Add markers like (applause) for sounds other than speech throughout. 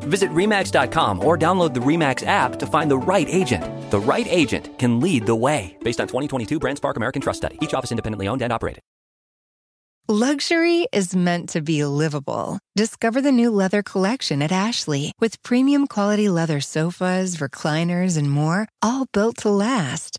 Visit REMAX.com or download the REMAX app to find the right agent. The right agent can lead the way. Based on 2022 BrandSpark American Trust Study. Each office independently owned and operated. Luxury is meant to be livable. Discover the new leather collection at Ashley with premium quality leather sofas, recliners, and more, all built to last.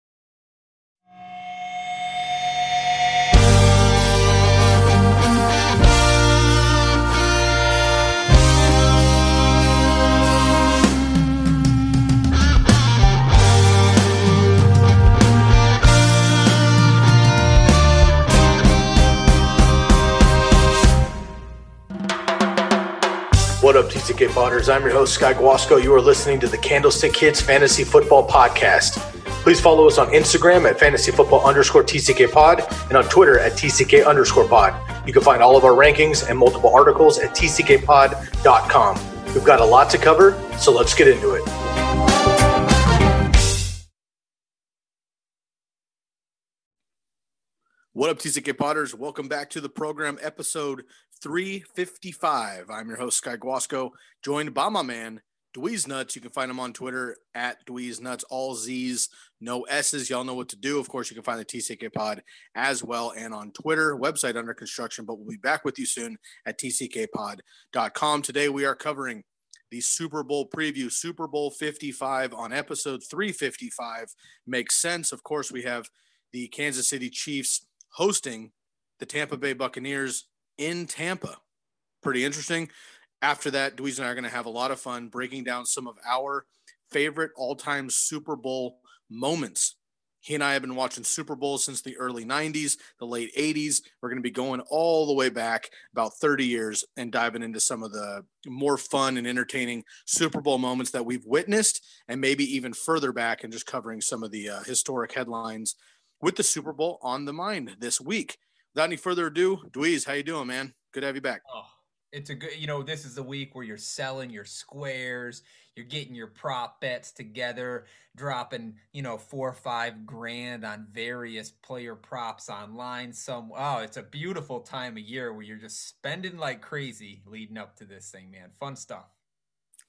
What up, TCK Potters? I'm your host, Sky Guasco. You are listening to the Candlestick Kids Fantasy Football Podcast. Please follow us on Instagram at fantasy football underscore TCK Pod and on Twitter at TCK underscore pod. You can find all of our rankings and multiple articles at tckpod.com. We've got a lot to cover, so let's get into it. What up, TCK Potters? Welcome back to the program, episode 355. I'm your host, Sky Guasco, joined by my man, Dweeze Nutz. You can find him on Twitter at Dweeze Nutz, all Z's, no S's. Y'all know what to do. Of course, you can find the TCK Pod as well and on Twitter, website under construction, but we'll be back with you soon at tckpod.com. Today, we are covering the Super Bowl preview, Super Bowl 55 on episode 355. Makes sense. Of course, we have the Kansas City Chiefs hosting the Tampa Bay Buccaneers in Tampa. Pretty interesting. After that, Dweeze and I are going to have a lot of fun breaking down some of our favorite all time Super Bowl moments. He and I have been watching Super Bowls since the early 90s, the late 80s. We're going to be going all the way back about 30 years and diving into some of the more fun and entertaining Super Bowl moments that we've witnessed, and maybe even further back and just covering some of the uh, historic headlines with the Super Bowl on the mind this week. Without any further ado, Dweeze, how you doing, man? Good to have you back. Oh, it's a good, you know, this is the week where you're selling your squares, you're getting your prop bets together, dropping, you know, four or five grand on various player props online. Some, oh, it's a beautiful time of year where you're just spending like crazy leading up to this thing, man. Fun stuff.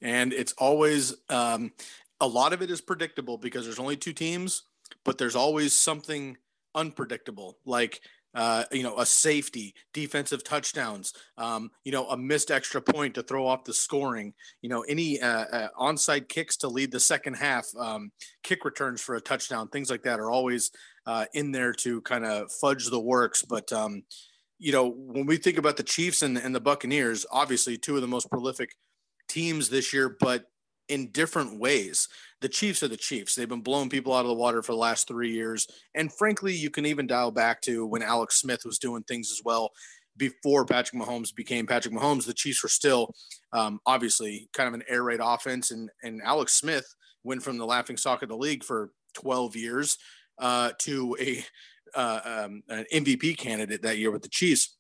And it's always, um, a lot of it is predictable because there's only two teams but there's always something unpredictable, like uh, you know, a safety, defensive touchdowns, um, you know, a missed extra point to throw off the scoring, you know, any uh, uh, onside kicks to lead the second half, um, kick returns for a touchdown, things like that are always uh, in there to kind of fudge the works. But, um, you know, when we think about the Chiefs and, and the Buccaneers, obviously two of the most prolific teams this year, but in different ways. The Chiefs are the Chiefs. They've been blowing people out of the water for the last three years. And frankly, you can even dial back to when Alex Smith was doing things as well. Before Patrick Mahomes became Patrick Mahomes, the Chiefs were still um, obviously kind of an air raid offense. And, and Alex Smith went from the laughing stock of the league for 12 years uh, to a uh, um, an MVP candidate that year with the Chiefs.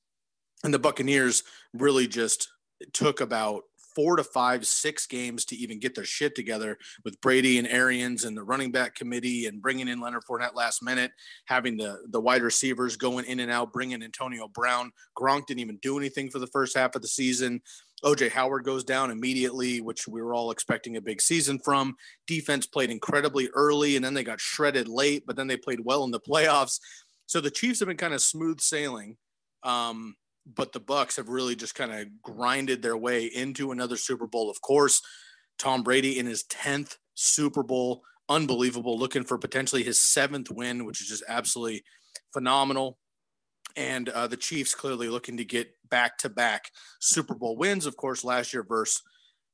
And the Buccaneers really just took about four to five, six games to even get their shit together with Brady and Arians and the running back committee and bringing in Leonard Fournette last minute, having the the wide receivers going in and out, bringing Antonio Brown. Gronk didn't even do anything for the first half of the season. OJ Howard goes down immediately, which we were all expecting a big season from. Defense played incredibly early and then they got shredded late, but then they played well in the (laughs) playoffs. So the Chiefs have been kind of smooth sailing. Um, but the Bucks have really just kind of grinded their way into another Super Bowl. Of course, Tom Brady in his 10th Super Bowl, unbelievable, looking for potentially his seventh win, which is just absolutely phenomenal. And uh, the Chiefs clearly looking to get back to back Super Bowl wins, of course, last year versus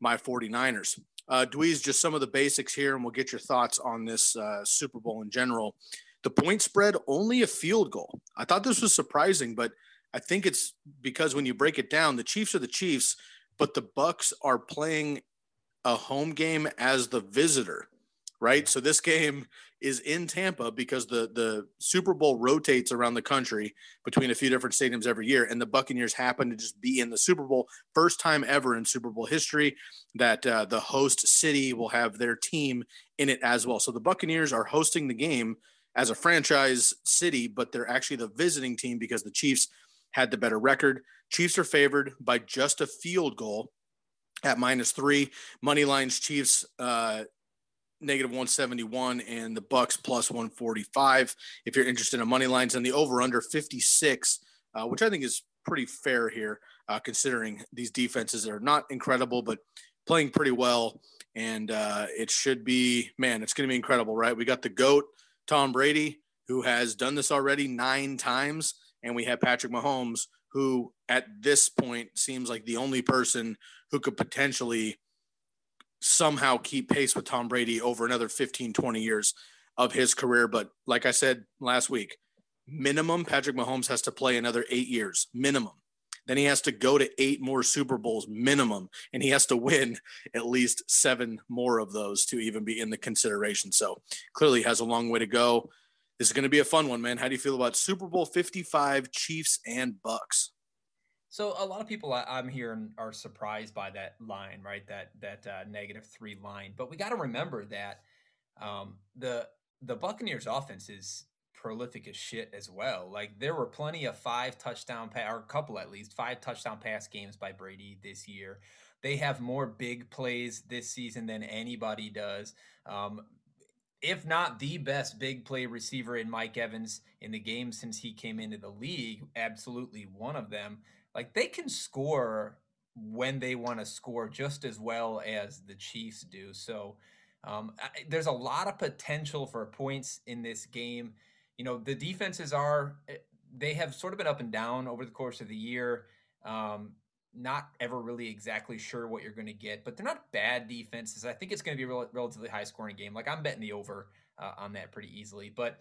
my 49ers. Uh, just some of the basics here, and we'll get your thoughts on this uh, Super Bowl in general. The point spread only a field goal. I thought this was surprising, but I think it's because when you break it down, the Chiefs are the Chiefs, but the Bucks are playing a home game as the visitor, right? So this game is in Tampa because the the Super Bowl rotates around the country between a few different stadiums every year, and the Buccaneers happen to just be in the Super Bowl. First time ever in Super Bowl history that uh, the host city will have their team in it as well. So the Buccaneers are hosting the game as a franchise city, but they're actually the visiting team because the Chiefs had the better record. Chiefs are favored by just a field goal at minus three. Money lines Chiefs uh, negative 171 and the Bucks plus 145. If you're interested in money lines and the over under 56, uh, which I think is pretty fair here, uh, considering these defenses are not incredible, but playing pretty well. And uh, it should be, man, it's going to be incredible, right? We got the GOAT, Tom Brady, who has done this already nine times. And we have Patrick Mahomes, who at this point seems like the only person who could potentially somehow keep pace with Tom Brady over another 15, 20 years of his career. But like I said last week, minimum Patrick Mahomes has to play another eight years, minimum. Then he has to go to eight more Super Bowls minimum, and he has to win at least seven more of those to even be in the consideration. So clearly has a long way to go. This is going to be a fun one, man. How do you feel about Super Bowl 55 Chiefs and Bucks? So a lot of people I, am hearing are surprised by that line, right? That that uh, negative three line. But we got to remember that um, the the Buccaneers offense is prolific as shit as well. Like there were plenty of five touchdown pass, or a couple at least five touchdown pass games by Brady this year. They have more big plays this season than anybody does. Um, if not the best big play receiver in Mike Evans in the game since he came into the league, absolutely one of them like they can score when they want to score just as well as the Chiefs do. So um, I, there's a lot of potential for points in this game. You know, the defenses are eh, they have sort of been up and down over the course of the year. Um, not ever really exactly sure what you're going to get, but they're not bad defenses. I think it's going to be a rel- relatively high scoring game. Like I'm betting the over uh, on that pretty easily. But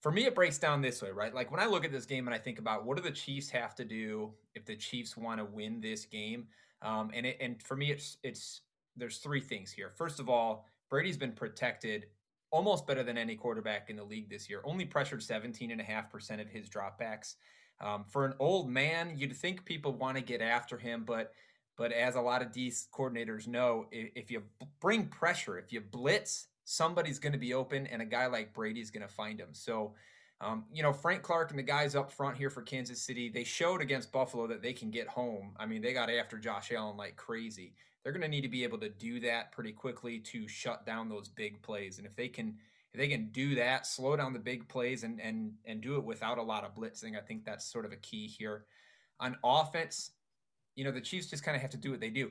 for me, it breaks down this way, right? Like when I look at this game and I think about what do the Chiefs have to do if the Chiefs want to win this game, um, and it, and for me, it's it's there's three things here. First of all, Brady's been protected almost better than any quarterback in the league this year. Only pressured 17 and a half percent of his dropbacks. Um, for an old man, you'd think people want to get after him, but but as a lot of D coordinators know, if, if you bring pressure, if you blitz, somebody's going to be open, and a guy like Brady's going to find him. So, um, you know, Frank Clark and the guys up front here for Kansas City, they showed against Buffalo that they can get home. I mean, they got after Josh Allen like crazy. They're going to need to be able to do that pretty quickly to shut down those big plays. And if they can, they can do that, slow down the big plays and and and do it without a lot of blitzing, I think that's sort of a key here. On offense, you know, the Chiefs just kind of have to do what they do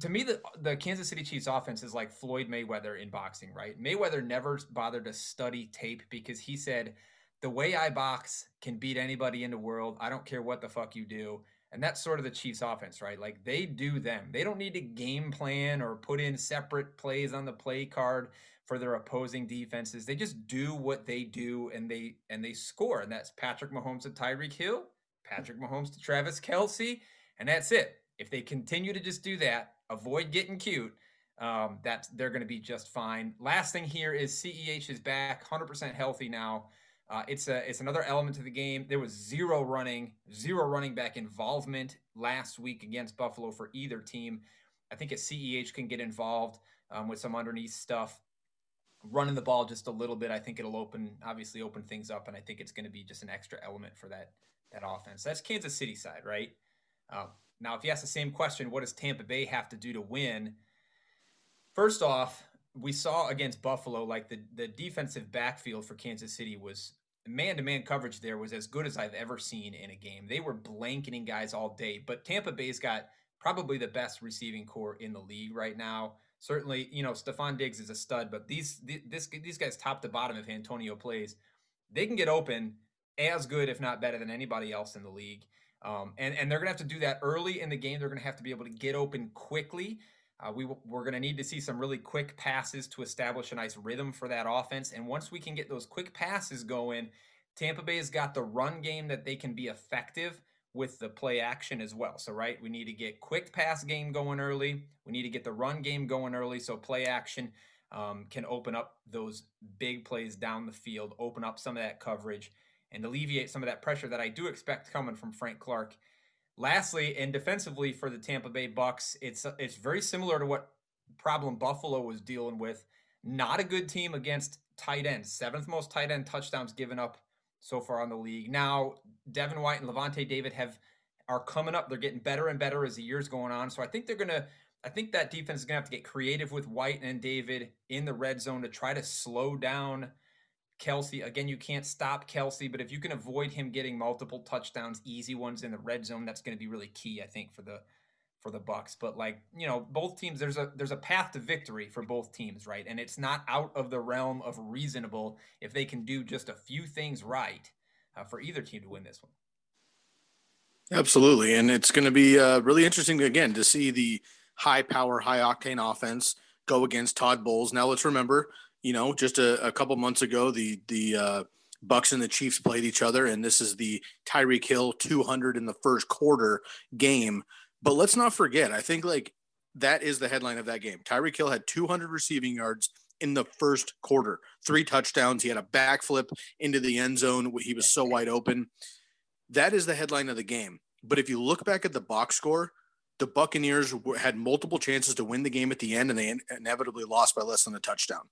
to me, the the Kansas City Chiefs offense is like Floyd Mayweather in boxing, right? Mayweather never bothered to study tape because he said, "The way I box can beat anybody in the world. I don't care what the fuck you do." And that's sort of the Chiefs offense, right? Like they do them. They don't need to game plan or put in separate plays on the play card for their opposing defenses. They just do what they do and they and they score. And that's Patrick Mahomes to Tyreek Hill, Patrick Mahomes to Travis Kelce, and that's it. If they continue to just do that, avoid getting cute. Um, that they're going to be just fine. Last thing here is CEH is back, 100% healthy now. Uh, it's a it's another element to the game. There was zero running, zero running back involvement last week against Buffalo for either team. I think a CEH can get involved um, with some underneath stuff, running the ball just a little bit. I think it'll open obviously open things up, and I think it's going to be just an extra element for that that offense. That's Kansas City side, right? Uh, now, if you ask the same question, what does Tampa Bay have to do to win? First off, we saw against Buffalo, like the, the defensive backfield for Kansas City was man to man coverage there was as good as I've ever seen in a game. They were blanketing guys all day, but Tampa Bay's got probably the best receiving corps in the league right now. Certainly, you know, Stefon Diggs is a stud, but these this, these guys top to bottom if Antonio plays, they can get open as good, if not better than anybody else in the league. Um, and, and they're going to have to do that early in the game. They're going to have to be able to get open quickly. Uh, we we're going to need to see some really quick passes to establish a nice rhythm for that offense. And once we can get those quick passes going, Tampa Bay has got the run game that they can be effective with the play action as well. So, right, we need to get quick pass game going early. We need to get the run game going early so play action um, can open up those big plays down the field, open up some of that coverage, and alleviate some of that pressure that I do expect coming from Frank Clark. Lastly, and defensively for the Tampa Bay Bucks, it's it's very similar to what problem Buffalo was dealing with. Not a good team against tight ends. Seventh most tight end touchdowns given up so far on the league. Now, Devin White and Lavonte David have are coming up. They're getting better and better as the year's going on. So I think they're gonna I think that defense is gonna have to get creative with White and David in the red zone to try to slow down Kelce. Again, you can't stop Kelce, but if you can avoid him getting multiple touchdowns, easy ones in the red zone, that's to be really key, I think, for the for the Bucks. But like you know, both teams there's a there's a path to victory for both teams, right? And it's not out of the realm of reasonable if they can do just a few things right uh, for either team to win this one. Absolutely, and it's going to be uh, really interesting again to see the high power, high octane offense go against Todd Bowles. Now let's remember, you know, just a, a couple months ago, the the uh, Bucks and the Chiefs played each other, and this is the Tyreek Hill 200 in the first quarter game. But let's not forget, I think like that is the headline of that game. Tyreek Hill had 200 receiving yards in the first quarter, three touchdowns. He had a backflip into the end zone. He was so wide open. That is the headline of the game. But if you look back at the box score, the Buccaneers had multiple chances to win the game at the end, and they inevitably lost by less than a touchdown.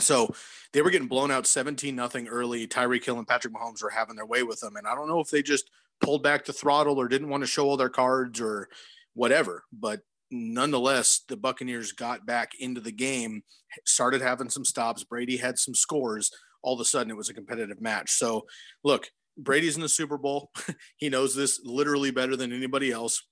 So they were getting blown out 17 nothing early. Tyreek Hill and Patrick Mahomes were having their way with them. And I don't know if they just pulled back the throttle or didn't want to show all their cards or whatever. But nonetheless, the Buccaneers got back into the game, started having some stops. Brady had some scores. All of a sudden, it was a competitive match. So, look, Brady's in the Super Bowl. (laughs) he knows this literally better than anybody else,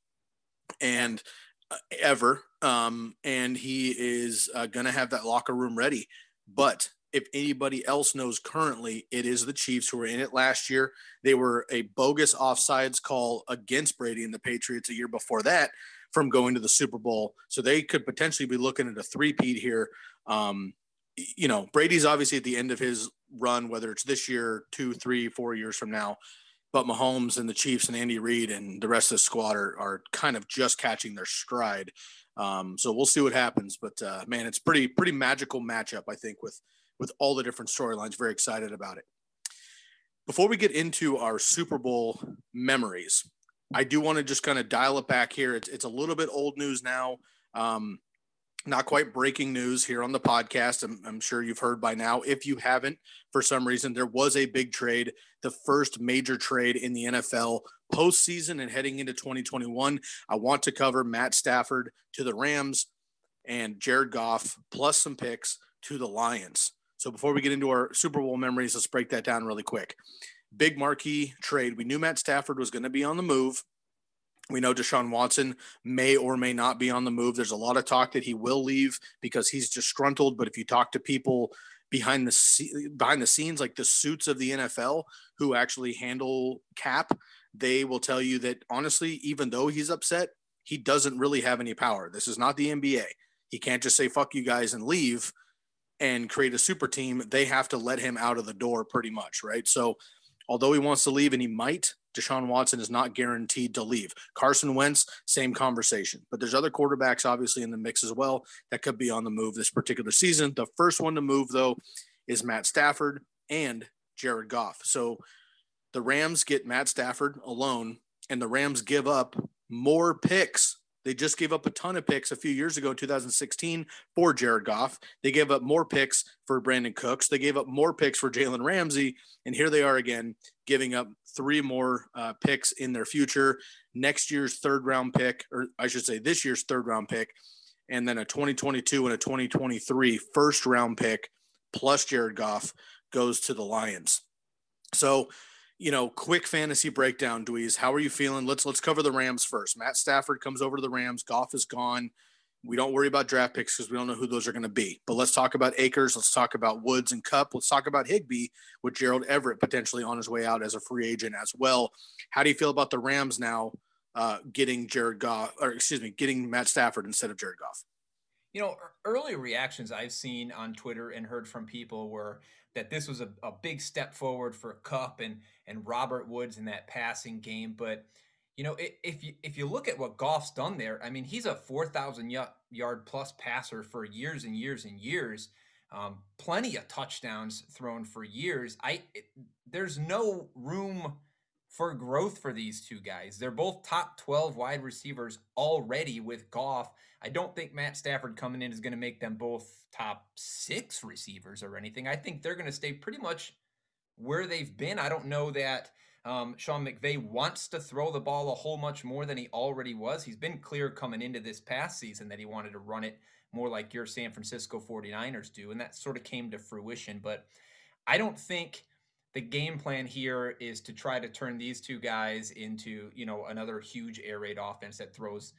and uh, ever. Um, and he is uh, going to have that locker room ready. But if anybody else knows currently, it is the Chiefs who were in it last year. They were a bogus offsides call against Brady and the Patriots a year before that from going to the Super Bowl. So they could potentially be looking at a three-peat here. Um, you know, Brady's obviously at the end of his run, whether it's this year, two, three, four years from now. But Mahomes and the Chiefs and Andy Reid and the rest of the squad are, are kind of just catching their stride. Um, so we'll see what happens. But uh, man, it's pretty pretty magical matchup, I think, with with all the different storylines. Very excited about it. Before we get into our Super Bowl memories, I do want to just kind of dial it back here. It's, it's a little bit old news now. Um, not quite breaking news here on the podcast. I'm, I'm, sure you've heard by now. If you haven't, for some reason, there was a big trade, the first major trade in the NFL postseason and heading into 2021. I want to cover Matt Stafford to the Rams and Jared Goff plus some picks to the Lions. So before we get into our Super Bowl memories, let's break that down really quick. Big marquee trade. We knew Matt Stafford was going to be on the move. We know Deshaun Watson may or may not be on the move. There's a lot of talk that he will leave because he's disgruntled. But if you talk to people behind the behind the scenes, like the suits of the NFL, who actually handle cap, they will tell you that honestly, even though he's upset, he doesn't really have any power. This is not the NBA. He can't just say "fuck you guys" and leave and create a super team. They have to let him out of the door, pretty much, right? So, although he wants to leave, and he might, Deshaun Watson is not guaranteed to leave. Carson Wentz, same conversation. But there's other quarterbacks obviously in the mix as well that could be on the move this particular season. The first one to move, though, is Matt Stafford and Jared Goff. So the Rams get Matt Stafford alone, and the Rams give up more picks. They just gave up a ton of picks a few years ago, 2016, for Jared Goff. They gave up more picks for Brandin Cooks. They gave up more picks for Jalen Ramsey. And here they are again, giving up three more uh, picks in their future. Next year's third round pick, or I should say this year's third round pick, and then a 2022 and a 2023 first round pick plus Jared Goff goes to the Lions. So, you know, quick fantasy breakdown, Dweeze. How are you feeling? Let's let's cover the Rams first. Matt Stafford comes over to the Rams. Goff is gone. We don't worry about draft picks because we don't know who those are going to be. But let's talk about Akers. Let's talk about Woods and Kupp. Let's talk about Higbee with Gerald Everett potentially on his way out as a free agent as well. How do you feel about the Rams now uh, getting Jared Goff, or excuse me, getting Matt Stafford instead of Jared Goff. You know, early reactions I've seen on Twitter and heard from people were that this was a, a big step forward for Kupp and and Robert Woods in that passing game. But you know, if you if you look at what Goff's done there, I mean, he's a four thousand yard plus passer for years and years and years. Um, plenty of touchdowns thrown for years. I it, there's no room for growth for these two guys. They're both top 12 wide receivers already with Goff. I don't think Matt Stafford coming in is going to make them both top six receivers or anything. I think they're going to stay pretty much where they've been. I don't know that um, Sean McVay wants to throw the ball a whole much more than he already was. He's been clear coming into this past season that he wanted to run it more like your San Francisco 49ers do, and that sort of came to fruition. But I don't think the game plan here is to try to turn these two guys into, you know, another huge air raid offense that throws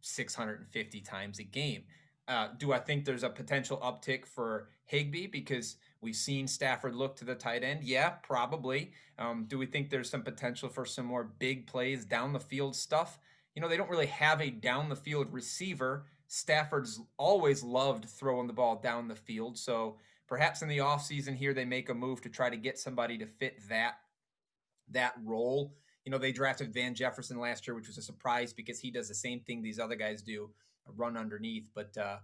650 times a game. Uh, do I think there's a potential uptick for Higby because we've seen Stafford look to the tight end? Yeah, probably. Um, do we think there's some potential for some more big plays, down the field stuff? You know, they don't really have a down the field receiver. Stafford's always loved throwing the ball down the field. So Perhaps in the offseason here, they make a move to try to get somebody to fit that that role. You know, they drafted Van Jefferson last year, which was a surprise because he does the same thing these other guys do, run underneath. But uh,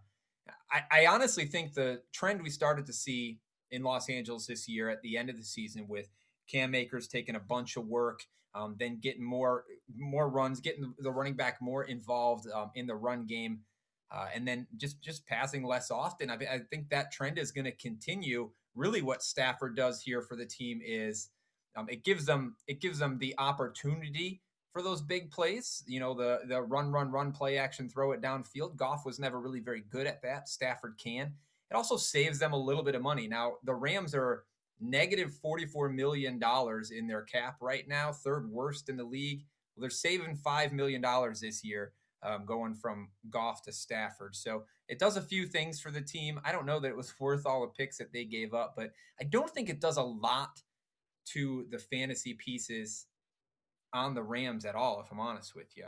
I, I honestly think the trend we started to see in Los Angeles this year at the end of the season with Cam Akers taking a bunch of work, um, then getting more more runs, getting the running back more involved um, in the run game uh, and then just just passing less often. I, I think that trend is going to continue. Really, what Stafford does here for the team is um, it gives them it gives them the opportunity for those big plays. You know, the the run, run, run, play action, throw it downfield. Goff was never really very good at that. Stafford can. It also saves them a little bit of money. Now the Rams are negative $44 million in their cap right now, third worst in the league. Well, they're saving $5 million this year um, going from Goff to Stafford. So it does a few things for the team. I don't know that it was (laughs) worth all the picks that they gave up, but I don't think it does a lot to the fantasy pieces on the Rams at all, if I'm honest with you.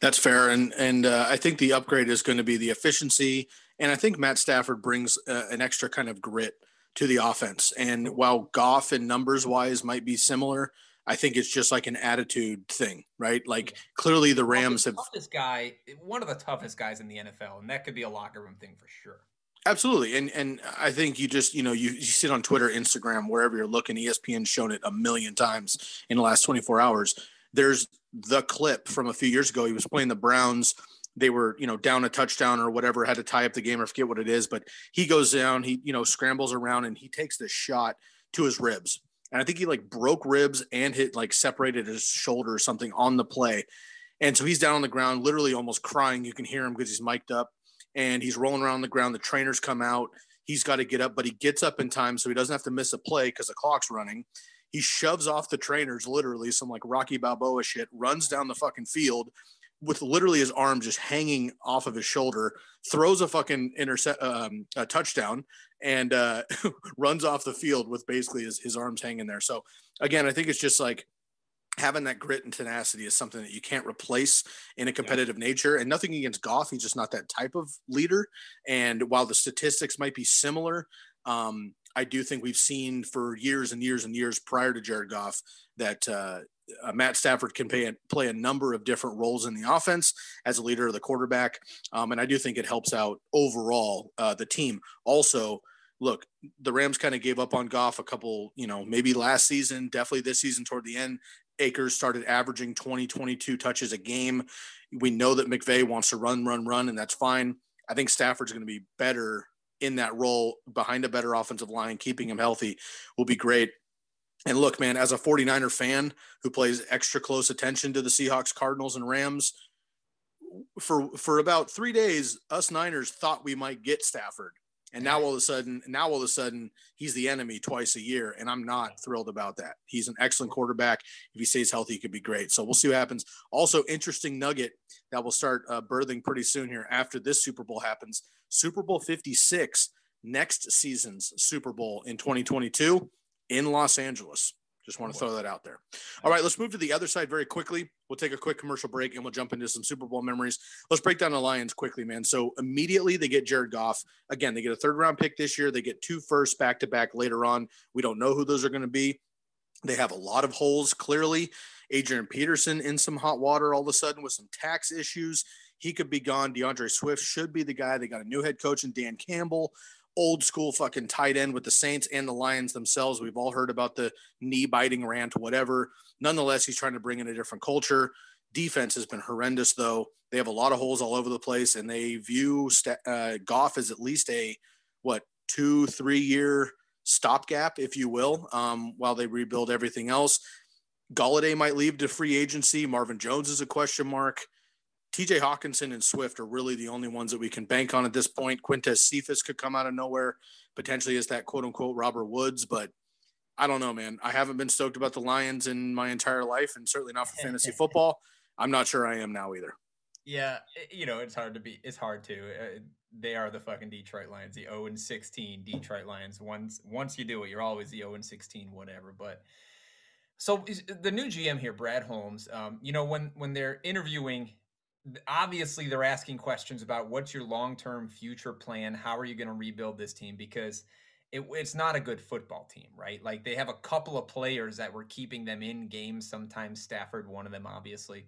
That's fair, and and uh, I think the upgrade is going to be the efficiency, and I think Matt Stafford brings uh, an extra kind of grit to the offense. And while Goff and numbers wise might be similar, I think it's just like an attitude thing, right? Like yeah. clearly the Rams the have this guy, one of the toughest guys in the NFL, and that could be a locker room thing for sure. Absolutely, and and I think you just you know you, you sit on Twitter, Instagram, wherever you're looking. ESPN's shown it a million times in the last 24 hours. There's the clip from a few years ago. He was playing the Browns. They were you know down a touchdown or whatever, had to tie up the game or forget what it is. But he goes down, he you know scrambles around and he takes this shot to his ribs and I think he like broke ribs and hit like separated his shoulder or something on the play. And so he's down on the ground, literally almost crying. You can hear him because he's mic'd up and he's rolling around the ground. The trainers come out. He's got to get up, but he gets up in time so he doesn't have to miss a play because the clock's running. He shoves off the trainers, literally some like Rocky Balboa shit, runs down the fucking field with literally his arm just hanging off of his shoulder, throws a fucking intercept, um, a touchdown, and uh, (laughs) runs off the field with basically his, his arms hanging there. So again, I think it's just like having that grit and tenacity is something that you can't replace in a competitive yeah. nature. And nothing against Goff, he's just not that type of leader. And while the statistics might be similar, um, I do think we've seen for years and years and years prior to Jared Goff that uh, uh, Matt Stafford can play a, play a number of different roles in the offense as a leader of the quarterback. Um, and I do think it helps out overall uh, the team. Also, look, the Rams kind of gave up on Goff a couple, you know, maybe last season, definitely this season toward the end. Akers started averaging 20, 22 touches a game. We know that McVay wants to run, run, run, and that's fine. I think Stafford's going to be better in that role behind a better offensive line, keeping him healthy will be great. And look, man, as a 49er fan who plays extra close attention to the Seahawks, Cardinals, and Rams, for for about three days, us Niners thought we might get Stafford. And now all of a sudden, now all of a sudden, he's the enemy twice a year, and I'm not thrilled about that. He's an excellent quarterback. If he stays healthy, he could be great. So we'll see what happens. Also, interesting nugget that will start uh, birthing pretty soon here after this Super Bowl happens. Super Bowl 56, next season's Super Bowl in 2022 in Los Angeles. Just want to throw that out there. All right, let's move to the other side very quickly. We'll take a quick commercial break and we'll jump into some Super Bowl memories. Let's break down the Lions quickly, man. So immediately they get Jared Goff. Again, they get a third round pick this year. They get two firsts back to back later on. We don't know who those are going to be. They have a lot of holes, clearly. Adrian Peterson in some hot water all of a sudden with some tax issues. He could be gone. D'Andre Swift should be the guy. They got a new head coach in Dan Campbell old school fucking tight end with the Saints and the Lions themselves. We've all heard about the knee biting rant, whatever. Nonetheless, he's trying to bring in a different culture. Defense has been horrendous, though. They have a lot of holes all over the place, and they view uh, Goff as at least a what two, three year stopgap, if you will, um, while they rebuild everything else. Golladay might leave to free agency. Marvin Jones is a question mark. TJ Hockenson and Swift are really the only ones that we can bank on at this point. Quintez Cephus could come out of nowhere, potentially as that quote unquote Robert Woods, but I don't know, man. I haven't been stoked about the Lions in my entire life, and certainly not for fantasy (laughs) football. I'm not sure I am now either. Yeah, you know, it's hard to be. It's hard to. Uh, they are the fucking Detroit Lions, the 0 and 16 Detroit Lions. Once once you do it, you're always the 0 and 16, whatever. But so the new GM here, Brad Holmes. Um, you know, when when they're interviewing obviously they're asking questions about what's your long-term future plan? How are you going to rebuild this team? Because it, it's not a good football team right? Like they have a couple of players that were keeping them in games. Sometimes stafford one of them obviously.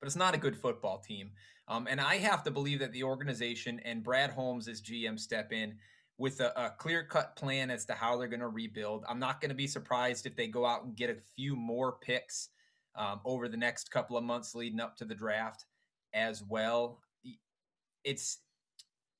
But it's not a good football team. Um, and i have to believe that the organization and brad holmes as gm step in with a, a clear-cut plan as to how they're going to rebuild. I'm not going to be surprised if they go out and get a few more picks um, over the next couple of months leading up to the draft as well. It's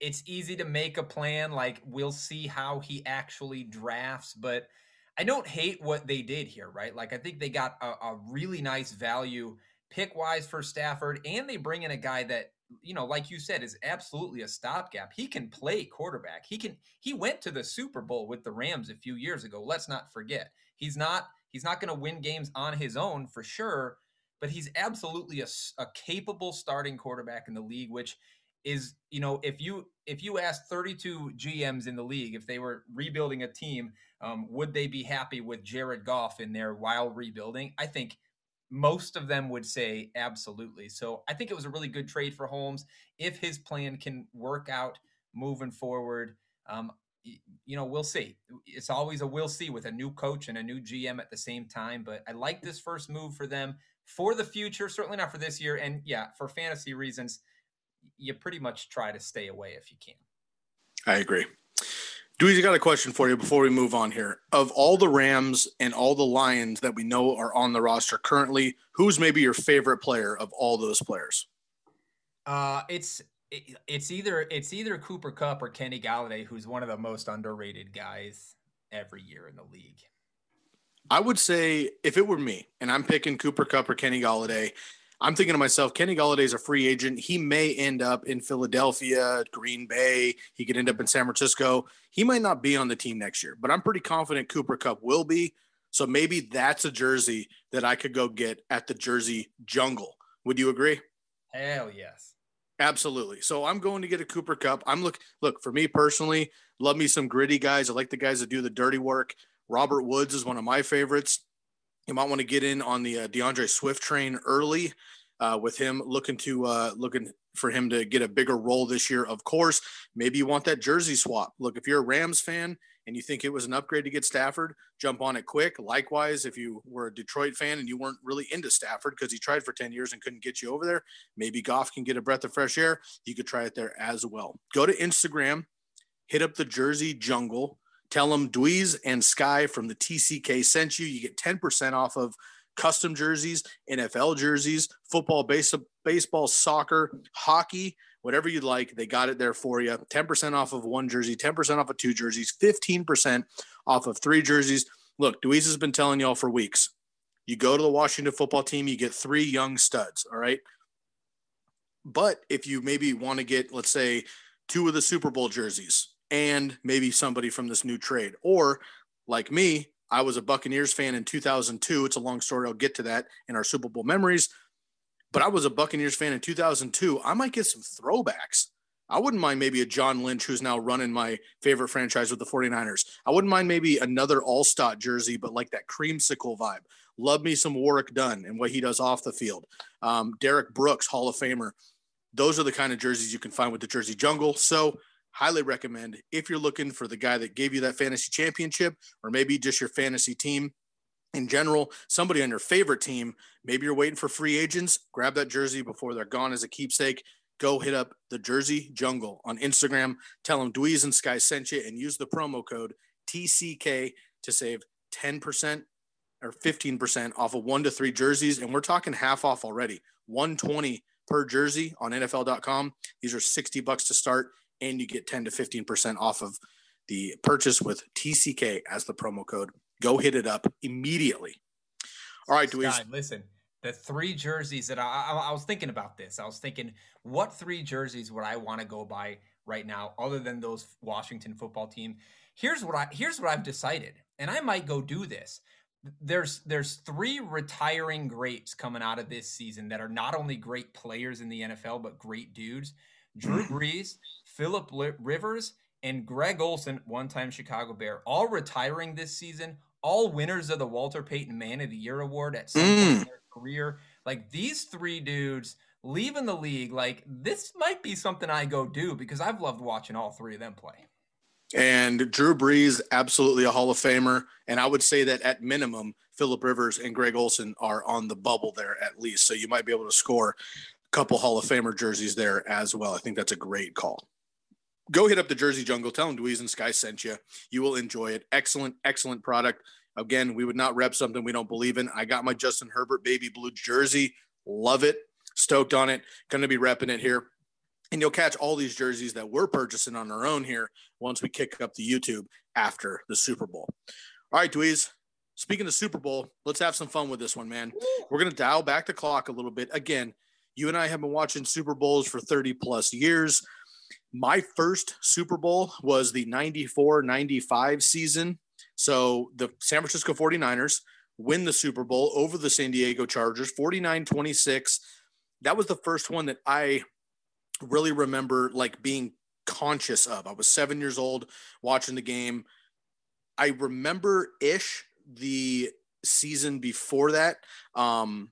it's easy to make a plan like we'll see how he actually drafts, but I don't hate what they did here, right? Like I think they got a, a really nice value pick wise for Stafford, and they bring in a guy that you know, like you said, is absolutely a stopgap. He can play quarterback. He can. He went to the Super Bowl with the Rams a few years ago. Let's not forget. He's not He's not going to win games on his own for sure, but he's absolutely a, a capable starting quarterback in the league, which is you know if you if you ask 32 GMs in the league if they were rebuilding a team, um, would they be happy with Jared Goff in there while rebuilding? I think most of them would say absolutely. So I think it was a really good trade for Holmes if his plan can work out moving forward. Um, you know, we'll see. It's always a we'll see with a new coach and a new GM at the same time. But I like this first move for them for the future, certainly not for this year. And yeah, for fantasy reasons, you pretty much try to stay away if you can. I agree. Dweezy got a question for you before we move on here. Of all the Rams and all the Lions that we know are on the roster currently, who's maybe your favorite player of all those players? Uh, it's it's either it's either Cooper Kupp or Kenny Golladay, who's one of the most underrated guys every year in the league. I would say if it were me and I'm picking Cooper Kupp or Kenny Golladay, I'm thinking to myself, Kenny Golladay is a free agent. He may end up in Philadelphia, Green Bay. He could end up in San Francisco. He might not be on the team next year, but I'm pretty confident Cooper Kupp will be. So maybe that's a jersey that I could go get at the Jersey Jungle. Would you agree? Hell yes. Absolutely. So I'm going to get a Cooper Kupp. I'm look look for me personally. Love me some gritty guys. I like the guys that do the dirty work. Robert Woods is one of my favorites. You might want to get in on the uh, D'Andre Swift train early, uh, with him looking to uh, looking for him to get a bigger role this year. Of course, maybe you want that jersey swap. Look, if you're a Rams fan and you think it was an upgrade to get Stafford, jump on it quick. Likewise, if you were a Detroit fan and you weren't really into Stafford because he tried for 10 years and couldn't get you over there, maybe Goff can get a breath of fresh air. You could try it there as well. Go to Instagram, hit up the Jersey Jungle, tell them Dweeze and Sky from the TCK sent you. You get 10% off of custom jerseys, NFL jerseys, football, base, baseball, soccer, hockey whatever you'd like. They got it there for you. 10% off of one jersey, 10% off of two jerseys, 15% off of three jerseys. Look, Dweeze has been telling y'all for weeks. You go to the Washington football team, you get three young studs. All right. But if you maybe want to get, let's say, two of the Super Bowl jerseys and maybe somebody from this new trade, or like me, I was a Buccaneers fan in 2002. It's a long story. I'll get to that in our Super Bowl memories but I was a Buccaneers fan in 2002. I might get some throwbacks I wouldn't mind maybe a John Lynch who's now running my favorite franchise with the 49ers. I wouldn't mind maybe another All-Star jersey, but like that creamsicle vibe. Love me some Warrick Dunn and what he does off the field. Um, Derrick Brooks, Hall of Famer. Those are the kind of jerseys you can find with the Jersey Jungle. So highly recommend if you're looking for the guy that gave you that fantasy championship or maybe just your fantasy team in general, somebody on your favorite team, maybe you're waiting for free agents, grab that jersey before they're gone as a keepsake. Go hit up the Jersey Jungle on Instagram. Tell them Dweeze and Sky sent you and use the promo code TCK to save 10% or 15% off of one to three jerseys. And we're talking half off already 120 per jersey on NFL.com. These are 60 bucks to start, and you get 10 to 15% off of the purchase with TCK as the promo code. Go hit it up immediately. All right, Dweeze. Listen, the three jerseys that I, I, I, was thinking about this. I was thinking, what three jerseys would I want to go buy right now, other than those Washington football team? Here's what I here's what I've decided, and I might go do this. There's there's three retiring greats coming out of this season that are not only great players in the NFL but great dudes. Drew (clears throat) Brees, Philip Rivers, and Greg Olsen, one-time Chicago Bear, all retiring this season all winners of the Walter Payton Man of the Year award at some mm. point in their career. Like these three dudes leaving the league, like this might be something I go do because I've loved watching all three of them play. And Drew Brees, absolutely a Hall of Famer. And I would say that at minimum, Philip Rivers and Greg Olsen are on the bubble there at least. So you might be able to score a couple Hall of Famer jerseys there as well. I think that's a great call go hit up the Jersey Jungle. Tell them Dweeze and Sky sent you. You will enjoy it. Excellent, excellent product. Again, we would not rep something we don't believe in. I got my Justin Herbert baby blue jersey. Love it. Stoked on it. Going to be repping it here. And you'll catch all these jerseys that we're purchasing on our own here once we kick up the YouTube after the Super Bowl. All right, Dweeze. Speaking of Super Bowl, let's have some fun with this one, man. We're going to dial back the clock a little bit. Again, you and I have been watching Super Bowls for 30 plus years my first Super Bowl was the 94 95 season. So the San Francisco 49ers win the Super Bowl over the San Diego Chargers 49 26. That was the first one that I really remember like being conscious of. I was seven years old watching the game. I remember ish the season before that, um,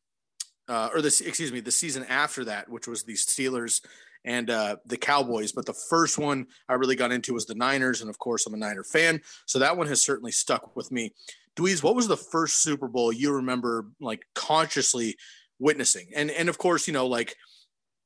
uh, or this, excuse me, the season after that, which was the Steelers and uh, the Cowboys. But the first one I really got into was the Niners, and of course I'm a Niner fan, so that one has certainly stuck with me. Dweeze, what was the first Super Bowl you remember like consciously witnessing? And and of course, you know, like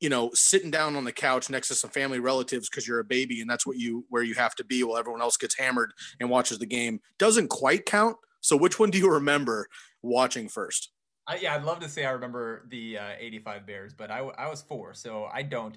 you know, sitting down on the couch next to some family relatives because you're a baby and that's what you where you have to be while everyone else gets hammered and watches the game doesn't quite count. So which one do you remember watching first? I, yeah, I'd love to say I remember the uh, 85 Bears, but I, I was four, so I don't.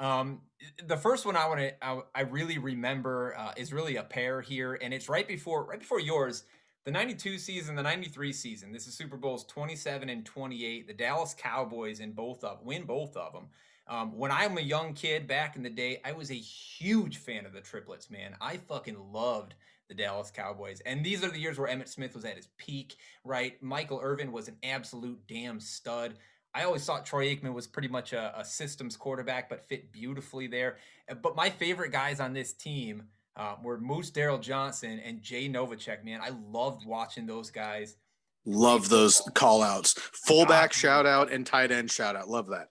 Um, the first one I want to I, I, really remember uh, is really a pair here, and it's right before right before yours. The 92 season, the 93 season. This is Super Bowls 27 and 28. The Dallas Cowboys in both of win both of them. Um, when I'm a young kid back in the day, I was a huge fan of the triplets, man. I fucking loved the Dallas Cowboys. And these are the years where Emmitt Smith was at his peak, right? Michael Irvin was an absolute damn stud. I always thought Troy Aikman was pretty much a, a, systems quarterback, but fit beautifully there. Uh, but my favorite guys on this team uh, were Moose Daryl Johnston and Jay Novacek. Man, I loved watching those guys. Love those call outs. Fullback shout out and tight end shout out. Love that.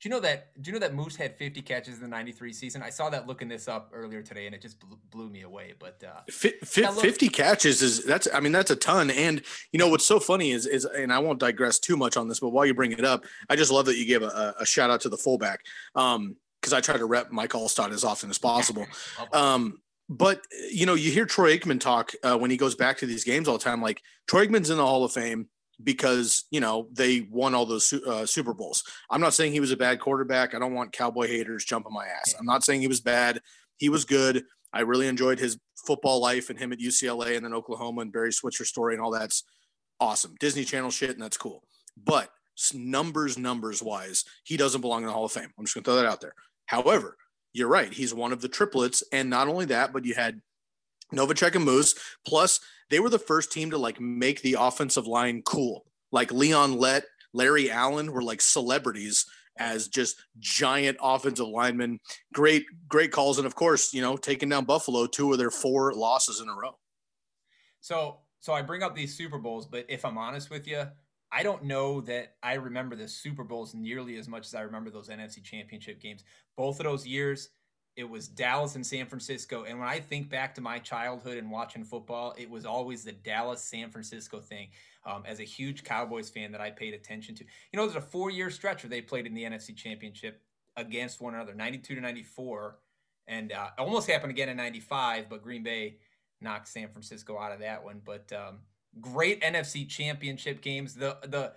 Do you know that? Do you know that Moose had 50 catches in the '93 season? I saw that looking this up earlier today, and it just blew, blew me away. But uh, F- 50 catches is that's I mean that's a ton. And you know what's so funny is is and I won't digress too much on this, but while you bring it up, I just love that you gave a, a shout out to the fullback um, because I try to rep Mike Alstott as often as possible. (laughs) Um, but you know, you hear Troy Aikman talk uh, when he goes back to these games all the time. Like Troy Aikman's in the Hall of Fame because you know they won all those uh, Super Bowls. I'm not saying he was a bad quarterback. I don't want cowboy haters jumping my ass. I'm not saying he was bad. He was good. I really enjoyed his football life and him at UCLA and then Oklahoma and Barry Switzer story and all that's awesome. Disney Channel shit and that's cool. But numbers, numbers wise, he doesn't belong in the Hall of Fame. I'm just gonna throw that out there. However, you're right. He's one of the triplets, and not only that, but you had Novacek and Moose. Plus, they were the first team to like make the offensive line cool. Like Leon Lett, Larry Allen were like celebrities as just giant offensive linemen. Great, great calls. And of course, you know, taking down Buffalo, two of their four losses in a row. So, so I bring up these Super Bowls, but if I'm honest with you, I don't know that I remember the Super Bowls nearly as much as I remember those NFC championship games. Both of those years, it was Dallas and San Francisco. And when I think back to my childhood and watching football, it was always the Dallas San Francisco thing. Um, as a huge Cowboys fan, that I paid attention to. You know, there's a four year stretch where they played in the NFC Championship against one another, 92 to 94. And uh, almost happened again in 95, but Green Bay knocked San Francisco out of that one. But um, great NFC Championship games. The, the,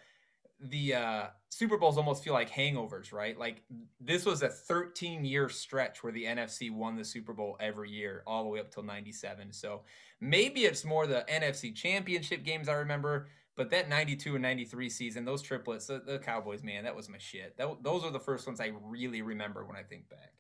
the uh, Super Bowls almost feel like hangovers, right? Like this was a 13 year stretch where the NFC won the Super Bowl every year, all the way up till 97. So maybe it's more the NFC championship games I remember, but that 92 and 93 season, those triplets, the, the Cowboys, man, that was my shit. That, those are the first ones I really remember when I think back.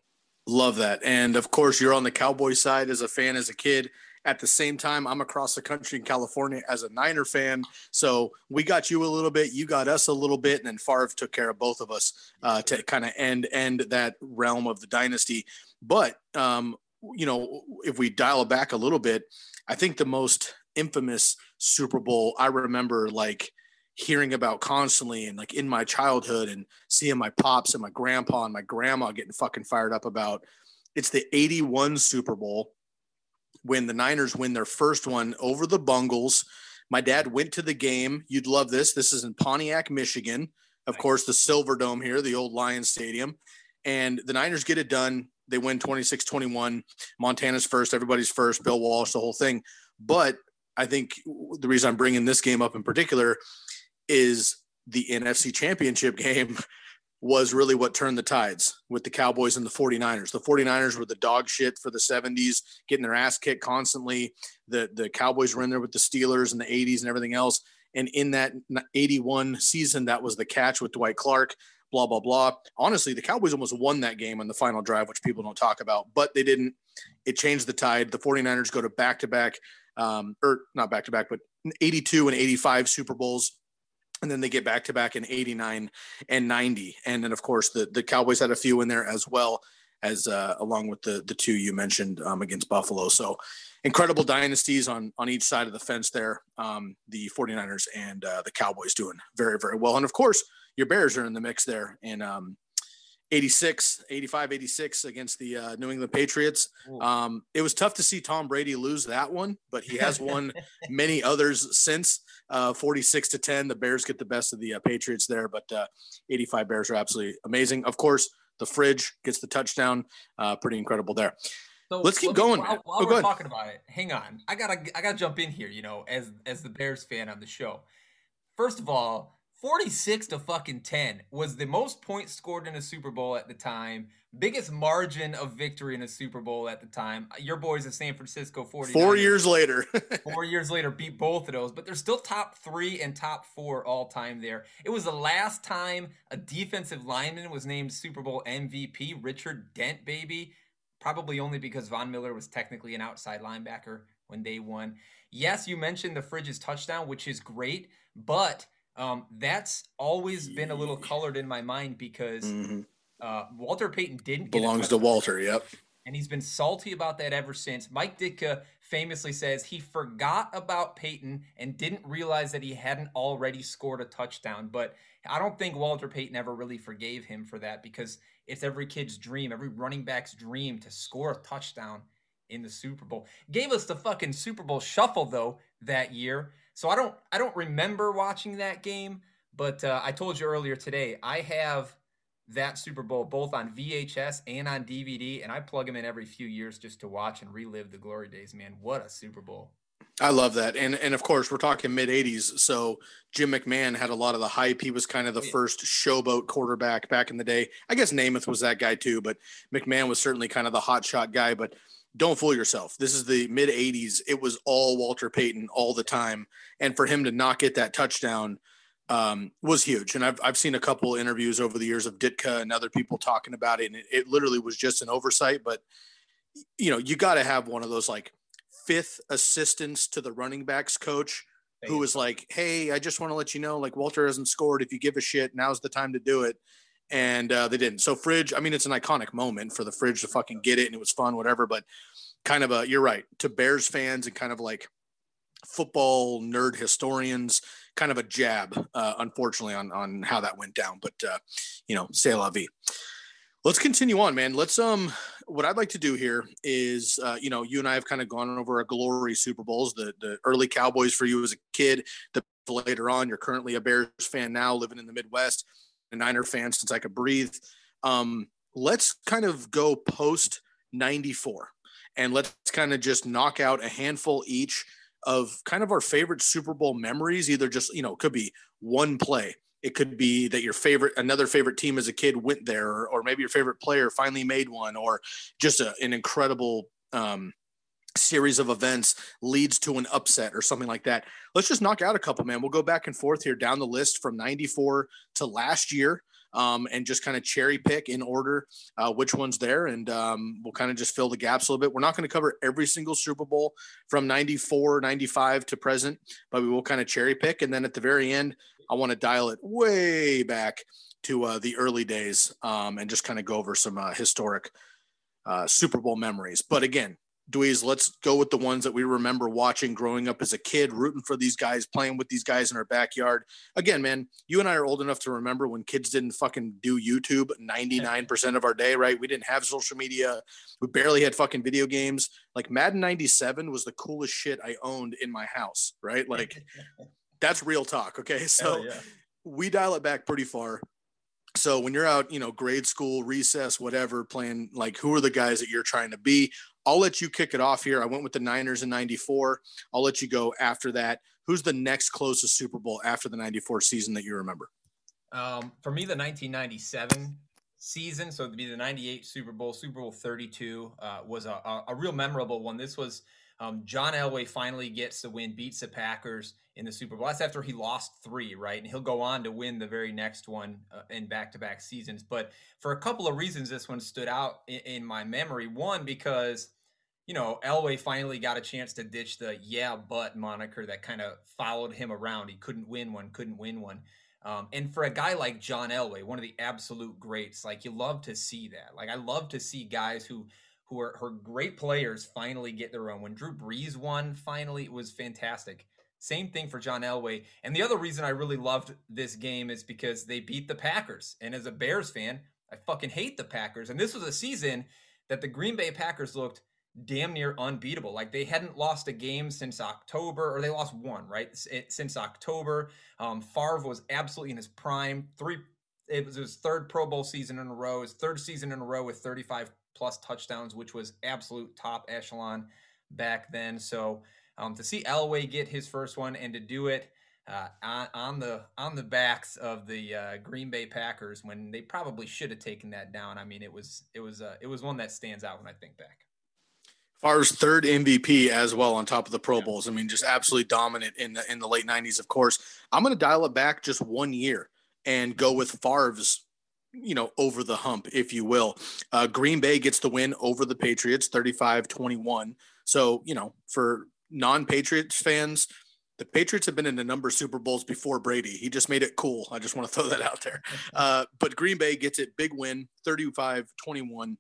Love that. And of course, you're on the Cowboy side as a fan, as a kid. At the same time, I'm across the country in California as a Niner fan. So we got you a little bit, you got us a little bit, and then Favre took care of both of us uh, to kind of end end that realm of the dynasty. But um, you know, if we dial back a little bit, I think the most infamous Super Bowl I remember like hearing about constantly and like in my childhood and seeing my pops and my grandpa and my grandma getting fucking fired up about it's the 81 Super Bowl when the Niners win their first one over the Bungles. My dad went to the game. You'd love this. This is in Pontiac, Michigan. Of nice. course, the Silverdome here, the old Lions Stadium. And the Niners get it done. They win 26 21. Montana's first, everybody's first, Bill Walsh, the whole thing. But I think the reason I'm bringing this game up in particular is the NFC Championship (laughs) game was really what turned the tides with the Cowboys and the 49ers. The 49ers were the dog shit for the 70s, getting their ass kicked constantly. The the Cowboys were in there with the Steelers in the 80s and everything else. And in that 81 season, that was the catch with Dwight Clark, blah, blah, blah. Honestly, the Cowboys almost won that game on the final drive, which people don't talk about, but they didn't. It changed the tide. The 49ers go to back to back, or not back to back, but 82 and 85 Super Bowls and then they get back to back in 89 and 90 and then of course the the cowboys had a few in there as well as uh, along with the the two you mentioned um, against buffalo. So incredible dynasties on on each side of the fence there um, the 49ers and uh, the cowboys doing very very well. And of course your bears are in the mix there. And um, 86 85 86 against the uh, new england patriots um, it was tough to see tom brady lose that one but he has won (laughs) many others since uh, 46 to 10. The Bears get the best of the uh, Patriots there, but uh, 85 Bears are absolutely amazing. Of course, the fridge gets the touchdown. Uh, pretty incredible there. So let's keep going. While, while oh, we're talking about it, hang on. I gotta I gotta jump in here. You know, as as the Bears fan on the show. First of all, 46 to fucking 10 was the most points scored in a Super Bowl at the time, biggest margin of victory in a Super Bowl at the time. Your boys at San Francisco 40 4 years later. (laughs) 4 years later beat both of those, but they're still top 3 and top 4 all time there. It was the last time a defensive lineman was named Super Bowl MVP, Richard Dent baby, probably only because Von Miller was technically an outside linebacker when they won. Yes, you mentioned the Fridge's touchdown, which is great, but um, that's always been a little colored in my mind because mm-hmm. uh, Walter Payton didn't belongs to Walter. Yep, and he's been salty about that ever since. Mike Ditka famously says he forgot about Payton and didn't realize that he hadn't already scored a touchdown. But I don't think Walter Payton ever really forgave him for that because it's every kid's dream, every running back's dream to score a touchdown in the Super Bowl. Gave us the fucking Super Bowl shuffle though that year. So I don't I don't remember watching that game, but uh, I told you earlier today I have that Super Bowl both on VHS and on DVD, and I plug them in every few years just to watch and relive the glory days. Man, what a Super Bowl! I love that, and and of course we're talking mid '80s, so Jim McMahon had a lot of the hype. He was kind of the yeah. first showboat quarterback back in the day. I guess Namath was that guy too, but McMahon was certainly kind of the hot shot guy. But don't fool yourself. This is the mid 80s. It was all Walter Payton all the time. And for him to not get that touchdown um, was huge. And I've, I've seen a couple interviews over the years of Ditka and other people talking about it. And it, it literally was just an oversight. But, you know, you got to have one of those like fifth assistants to the running backs coach who was like, Hey, I just want to let you know, like Walter hasn't scored. If you give a shit, now's the time to do it and uh, they didn't. So Fridge, I mean, it's an iconic moment for the Fridge to fucking get it, and it was fun, whatever. But kind of a, you're right, to Bears fans and kind of like football nerd historians, kind of a jab, uh, unfortunately, on on how that went down. But uh, you know, say la vie. Let's continue on, man. Let's um, what I'd like to do here is, uh, you know, you and I have kind of gone over our glory Super Bowls, the the early Cowboys for you as a kid, the later on. You're currently a Bears fan now, living in the Midwest, a Niner fan since I could breathe. Um, let's kind of go post 94 and let's kind of just knock out a handful each of kind of our favorite Super Bowl memories. Either just, you know, it could be one play. It could be that your favorite, another favorite team as a kid went there, or, or maybe your favorite player finally made one, or just a, an incredible um, series of events leads to an upset or something like that. Let's just knock out a couple, man. We'll go back and forth here down the list from 94 to last year um, and just kind of cherry pick in order uh, which one's there. And um, we'll kind of just fill the gaps a little bit. We're not going to cover every single Super Bowl from 94, 95 to present, but we will kind of cherry pick. And then at the very end, I want to dial it way back to uh, the early days um, and just kind of go over some uh, historic uh, Super Bowl memories. But again, Dweez, let's go with the ones that we remember watching growing up as a kid, rooting for these guys, playing with these guys in our backyard. Again, man, you and I are old enough to remember when kids didn't fucking do YouTube 99% of our day, right? We didn't have social media. We barely had fucking video games. Like Madden 97 was the coolest shit I owned in my house, right? Like (laughs) that's real talk. Okay. So yeah. we dial it back pretty far so when you're out, you know, grade school, recess, whatever, playing like who are the guys that you're trying to be? I'll let you kick it off here. I went with the Niners in 94. I'll let you go after that. Who's the next closest Super Bowl after the 94 season that you remember? Um, for me, the 1997 season, so it'd be the 98 Super Bowl, Super Bowl 32 uh, was a, a, a real memorable one. This was um, John Elway finally gets the win, beats the Packers in the Super Bowl. That's after he lost three, right? And he'll go on to win the very next one uh, in back to back seasons. But for a couple of reasons, this one stood out in, in, my memory. One, because, you know, Elway finally got a chance to ditch the yeah, but moniker that kind of followed him around. He couldn't win one, couldn't win one. Um, and for a guy like John Elway, one of the absolute greats, like you love to see that. Like I love to see guys who who are her great players finally get their own. When Drew Brees won, finally, it was fantastic. Same thing for John Elway. And the other reason I really loved this game is because they beat the Packers. And as a Bears fan, I fucking hate the Packers. And this was a season that the Green Bay Packers looked damn near unbeatable. Like they hadn't lost a game since October, or they lost one, right? Since October. Um, Favre was absolutely in his prime. Three, it was his third Pro Bowl season in a row, his third season in a row with 35 plus touchdowns, which was absolute top echelon back then. So um, to see Elway get his first one and to do it uh, on, on, the on the backs of the uh, Green Bay Packers when they probably should have taken that down. I mean, it was it was uh, it was one that stands out when I think back. Favre's third MVP as well on top of the Pro Bowls. I mean, just absolutely dominant in the in the late '90s. Of course, I'm going to dial it back just one year and go with Favre's you know, over the hump, if you will. Uh, Green Bay gets the win over the Patriots, 35 21. So, you know, for non Patriots fans, the Patriots have been in a number of Super Bowls before Brady. He just made it cool. I just want to throw that out there. Uh, but Green Bay gets it, big win, 35 21.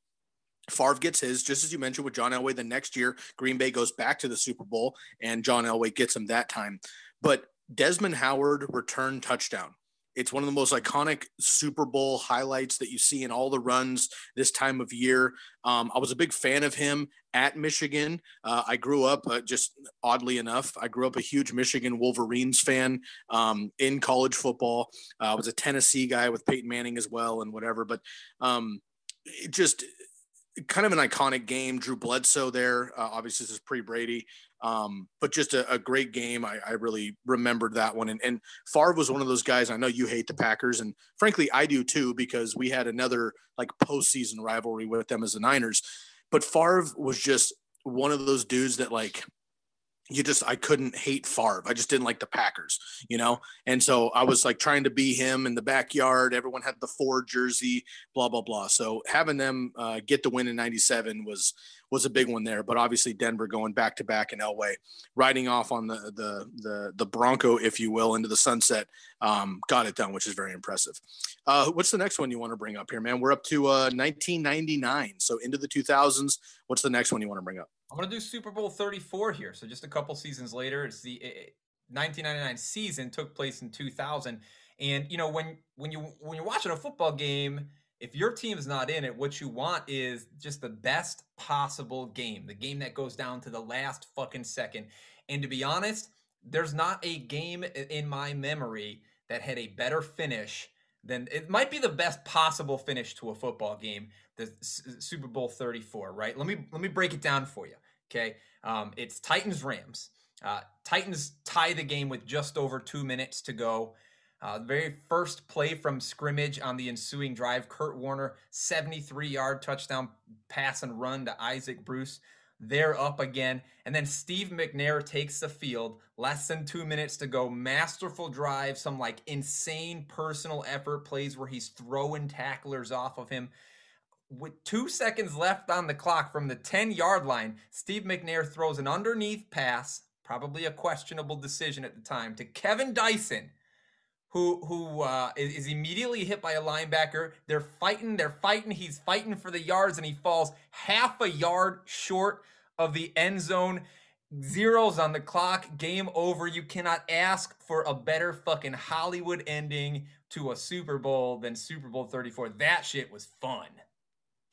Favre gets his, just as you mentioned with John Elway. The next year, Green Bay goes back to the Super Bowl, and John Elway gets him that time. But Desmond Howard return touchdown. It's one of the most iconic Super Bowl highlights that you see in all the runs this time of year. Um, I was a big fan of him at Michigan. Uh, I grew up, uh, just oddly enough, I grew up a huge Michigan Wolverines fan um, in college football. Uh, I was a Tennessee guy with Peyton Manning as well and whatever. But um, just kind of an iconic game. Drew Bledsoe there. Uh, obviously, this is pre Brady, um, but just a, a great game. I, I, really remembered that one. And, and Favre was one of those guys. I know you hate the Packers, and frankly, I do too, because we had another like postseason rivalry with them as the Niners. But Favre was just one of those dudes that like you just I couldn't hate Favre. I just didn't like the Packers, you know. And so I was like trying to be him in the backyard. Everyone had the Favre jersey, blah blah blah. So having them uh, get the win in '97 was was a big one there. But obviously Denver going back to back in Elway, riding off on the the the the Bronco, if you will, into the sunset, um, got it done, which is very impressive. Uh, what's the next one you want to bring up here, man? We're up to uh, 1999, so into the 2000s. What's the next one you want to bring up? I'm going to do Super Bowl 34 here. So just a couple seasons later, it's the eh, 1999 season took place in 2000. And you know when when you when you're watching a football game, if your team is not in it, what you want is just the best possible game, the game that goes down to the last fucking second. And to be honest, there's not a game in my memory that had a better finish than it might be the best possible finish to a football game the Super Bowl 34, right? Let me let me break it down for you. Okay, um, it's Titans Rams. Uh, Titans tie the game with just over two minutes to go. Uh, the very first play from scrimmage on the ensuing drive, Kurt Warner, 73 yard touchdown pass and run to Isaac Bruce. They're up again. And then Steve McNair takes the field. Less than two minutes to go. Masterful drive, some like insane personal effort plays where he's throwing tacklers off of him with two seconds left on the clock from the 10 yard line, Steve McNair throws an underneath pass, probably a questionable decision at the time, to Kevin Dyson, who who uh, is, is immediately hit by a linebacker. They're fighting, they're fighting. He's fighting for the yards, and he falls half a yard short of the end zone. Zeros on the clock, game over. You cannot ask for a better fucking Hollywood ending to a Super Bowl than Super Bowl 34. That shit was fun.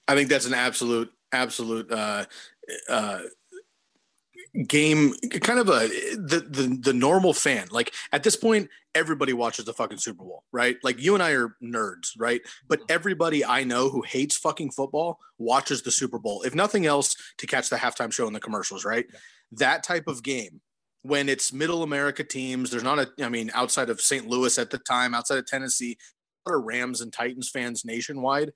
I think that's an absolute, absolute uh, uh, game. Kind of a the, the the normal fan. Like at this point, everybody watches the fucking Super Bowl, right? Like you and I are nerds, right? But mm-hmm. everybody I know who hates fucking football watches the Super Bowl, if nothing else, to catch the halftime show and the commercials, right? That type of game when it's middle America teams, there's not a, I mean, outside of St. Louis at the time, outside of Tennessee, a lot of Rams and Titans fans nationwide.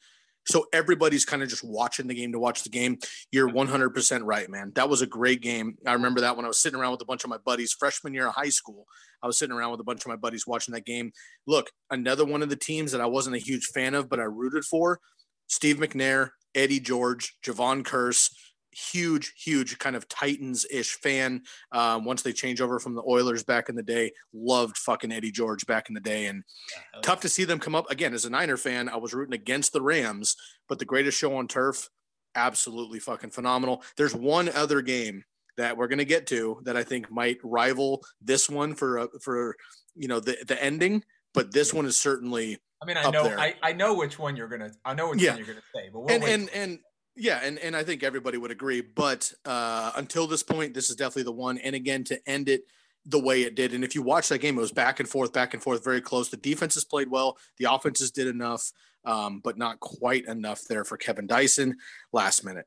So everybody's kind of just watching the game to watch the game. You're 100% right, man. That was a great game. I remember that when I was sitting around with a bunch of my buddies, freshman year of high school. I was sitting around with a bunch of my buddies watching that game. Look, another one of the teams that I wasn't a huge fan of, but I rooted for Steve McNair, Eddie George, Jevon Kearse, huge, huge kind of Titans ish fan. Um, once they change over from the Oilers back in the day, loved fucking Eddie George back in the day, and yeah, tough to see them come up again. As a Niner fan, I was rooting against the Rams, but the greatest show on turf, absolutely fucking phenomenal. There's one other game that we're gonna get to that I think might rival this one for uh, for you know the the ending, but this one is certainly. I mean, I know, I, I know which one you're gonna, I know which yeah. one you're gonna say, but we'll and, and, and yeah, and, and I think everybody would agree. But uh, until this point, this is definitely the one. And again, to end it the way it did, and if you watch that game, it was back and forth, back and forth, very close. The defenses played well, the offenses did enough, um, but not quite enough there for Kevin Dyson last minute.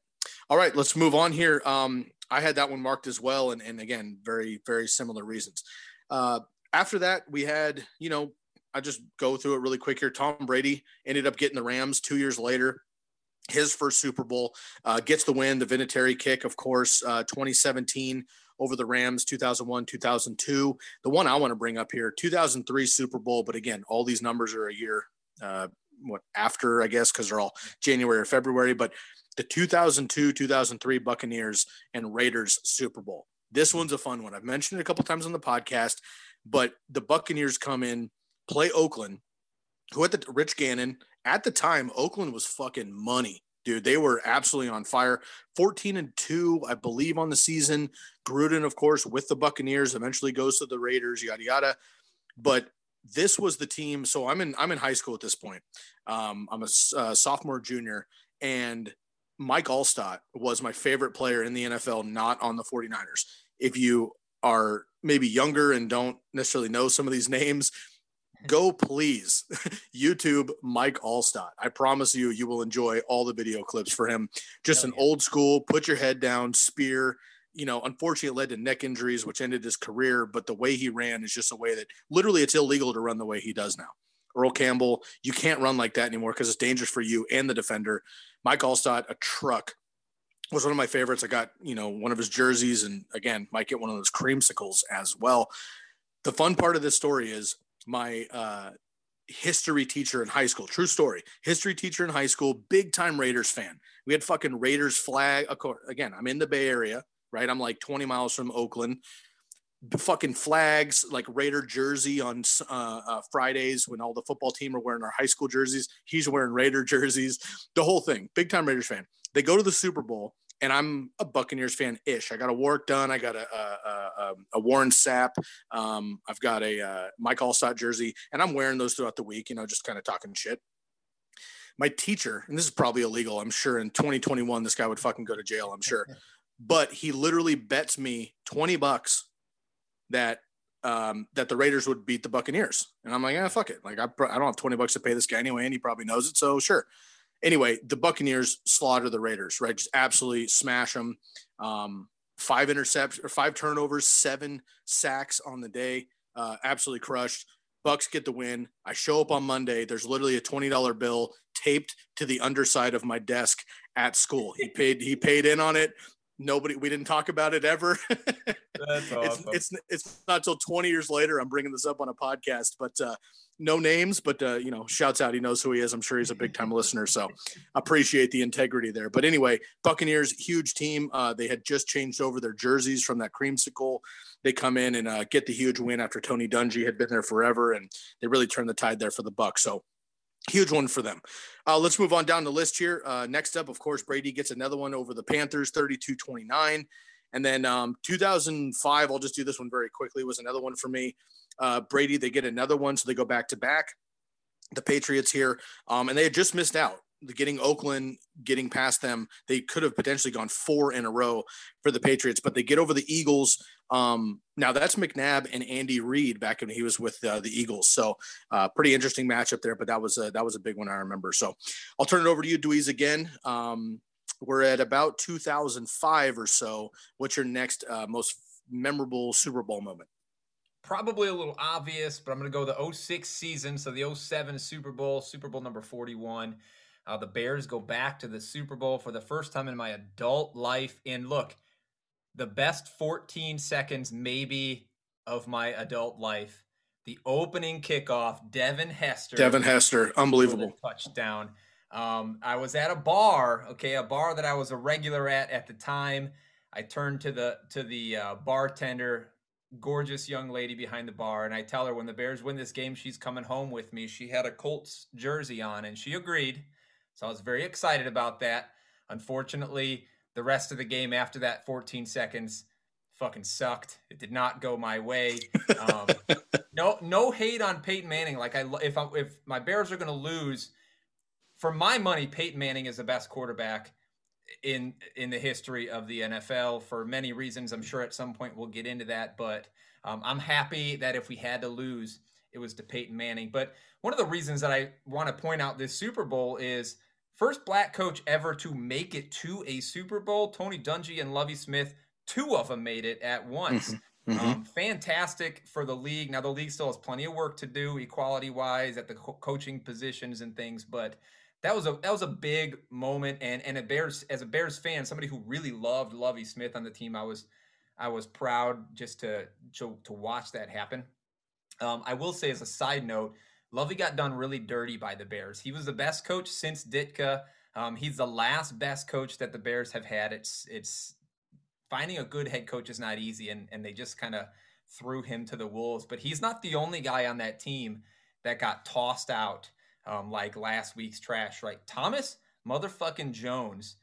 All right, let's move on here. Um, I had that one marked as well, and, and again, very very similar reasons. Uh, after that, we had you know I just go through it really quick here. Tom Brady ended up getting the Rams two years later his first Super Bowl, uh, gets the win, the Vinatieri kick, of course, uh, 2017 over the Rams, 2001, 2002. The one I want to bring up here, 2003 Super Bowl, but again, all these numbers are a year uh, what after, I guess, because they're all January or February. But the 2002, 2003 Buccaneers and Raiders Super Bowl. This one's a fun one. I've mentioned it a couple times on the podcast, but the Buccaneers come in, play Oakland, who at the Rich Gannon at the time, Oakland was fucking money, dude. They were absolutely on fire. 14 and 2, I believe, on the season. Gruden, of course, with the Buccaneers, eventually goes to the Raiders, yada yada. But this was the team. So I'm in I'm in high school at this point. Um, I'm a uh, sophomore, junior, and Mike Alstott was my favorite player in the NFL, not on the 49ers. If you are maybe younger and don't necessarily know some of these (laughs) names, go please (laughs) YouTube Mike Alstott. I promise you, you will enjoy all the video clips for him. Just an old school, put your head down, spear. You know, unfortunately, it led to neck injuries, which ended his career. But the way he ran is just a way that literally it's illegal to run the way he does now. Earl Campbell, you can't run like that anymore because it's dangerous for you and the defender. Mike Alstott, a truck. was one of my favorites. I got, you know, one of his jerseys and again, might get one of those creamsicles as well. The fun part of this story is my uh, history teacher in high school. True story. History teacher in high school, big time Raiders fan. We had fucking Raiders flag. Again, I'm in the Bay Area, right? I'm like 20 miles from Oakland. Fucking flags, like Raider jersey on uh, uh, Fridays when all the football team are wearing our high school jerseys. He's wearing Raider jerseys. The whole thing. Big time Raiders fan. They go to the Super Bowl and I'm a Buccaneers fan ish. I got a work done. I got a a, a, a Warren Sapp. Um, I've got a uh, Mike Alstott jersey, and I'm wearing those throughout the week. You know, just kind of talking shit. My teacher, and this is probably illegal. I'm sure in 2021 this guy would fucking go to jail. I'm sure, (laughs) but he literally bets me 20 bucks that um, that the Raiders would beat the Buccaneers, and I'm like, yeah, fuck it. Like I, I don't have 20 bucks to pay this guy anyway, and he probably knows it, so sure anyway, the Buccaneers slaughter the Raiders, right? Just absolutely smash them. Um, five interceptions or five turnovers, seven sacks on the day. Uh, absolutely crushed. Bucks get the win. I show up on Monday. There's literally a twenty dollar bill taped to the underside of my desk at school. He paid. He paid in on it. Nobody. We didn't talk about it ever. (laughs) That's awesome. it's, it's it's not until 20 years later I'm bringing this up on a podcast, but uh, no names, but uh, you know, shouts out. He knows who he is. I'm sure he's a big time listener. So (laughs) appreciate the integrity there. But anyway, Buccaneers, huge team. Uh, they had just changed over their jerseys from that creamsicle. They come in and uh, get the huge win after Tony Dungy had been there forever, and they really turned the tide there for the Bucks. So huge one for them. Uh, let's move on down the list here. Uh, next up, of course, Brady gets another one over the Panthers, 32-29. And then um, 2005, I'll just do this one very quickly, was another one for me. Uh, Brady, they get another one, so they go back to back. The Patriots here, um, and they had just missed out. Getting Oakland, getting past them, they could have potentially gone four in a row for the Patriots, but they get over the Eagles. Um, now that's McNabb and Andy Reid back when he was with uh, the Eagles. So uh, pretty interesting matchup there, but that was a, that was a big one I remember. So I'll turn it over to you, Dweez, again. Um, we're at about 2005 or so. What's your next uh, most memorable Super Bowl moment? probably a little obvious, but I'm going to go the 06 season. So the 07 Super Bowl, Super Bowl number 41. Uh, the Bears go back to the Super Bowl for the first time in my adult life. And look, the best 14 seconds, maybe, of my adult life. The opening kickoff, Devin Hester. Devin Hester, unbelievable touchdown. Um, I was at a bar, okay, a bar that I was a regular at at the time. I turned to the to the uh, bartender gorgeous young lady behind the bar and I tell her when the Bears win this game she's coming home with me. She had a Colts jersey on and she agreed. So I was very excited about that. Unfortunately, the rest of the game after that 14 seconds fucking sucked. It did not go my way. Um, (laughs) no no hate on Peyton Manning like I if I, if my Bears are going to lose for my money Peyton Manning is the best quarterback in in the history of the NFL for many reasons. I'm sure at some point we'll get into that, but um, I'm happy that if we had to lose, it was to Peyton Manning. But one of the reasons that I want to point out this Super Bowl is first black coach ever to make it to a Super Bowl. Tony Dungy and Lovie Smith, two of them made it at once. Mm-hmm. Mm-hmm. Um, fantastic for the league. Now the league still has plenty of work to do, equality wise, at the co- coaching positions and things, but that was a that was a big moment and and a bears as a bears fan somebody who really loved Lovie smith on the team i was i was proud just to to, to watch that happen um, i will say as a side note lovie got done really dirty by the bears he was the best coach since ditka um, he's the last best coach that the bears have had it's it's finding a good head coach is not easy and and they just kind of threw him to the wolves but he's not the only guy on that team that got tossed out um, like last week's trash, right? Thomas motherfucking Jones.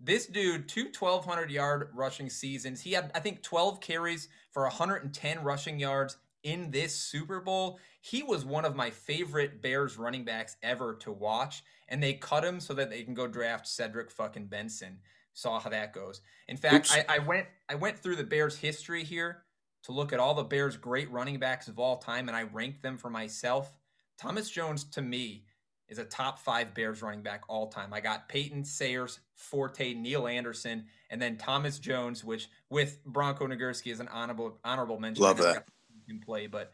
This dude, two 1,200 yard rushing seasons. He had, I think, 12 carries for 110 rushing yards in this Super Bowl. He was one of my favorite Bears running backs ever to watch. And they cut him so that they can go draft Cedric fucking Benson. Saw how that goes. In fact, I, I went I went through the Bears history here to look at all the Bears' great running backs of all time, and I ranked them for myself. Thomas Jones to me is a top five Bears running back all time. I got Payton, Sayers, Forte, Neal Anderson, and then Thomas Jones, which with Bronco Nagurski is an honorable honorable mention. Love that. Can play, but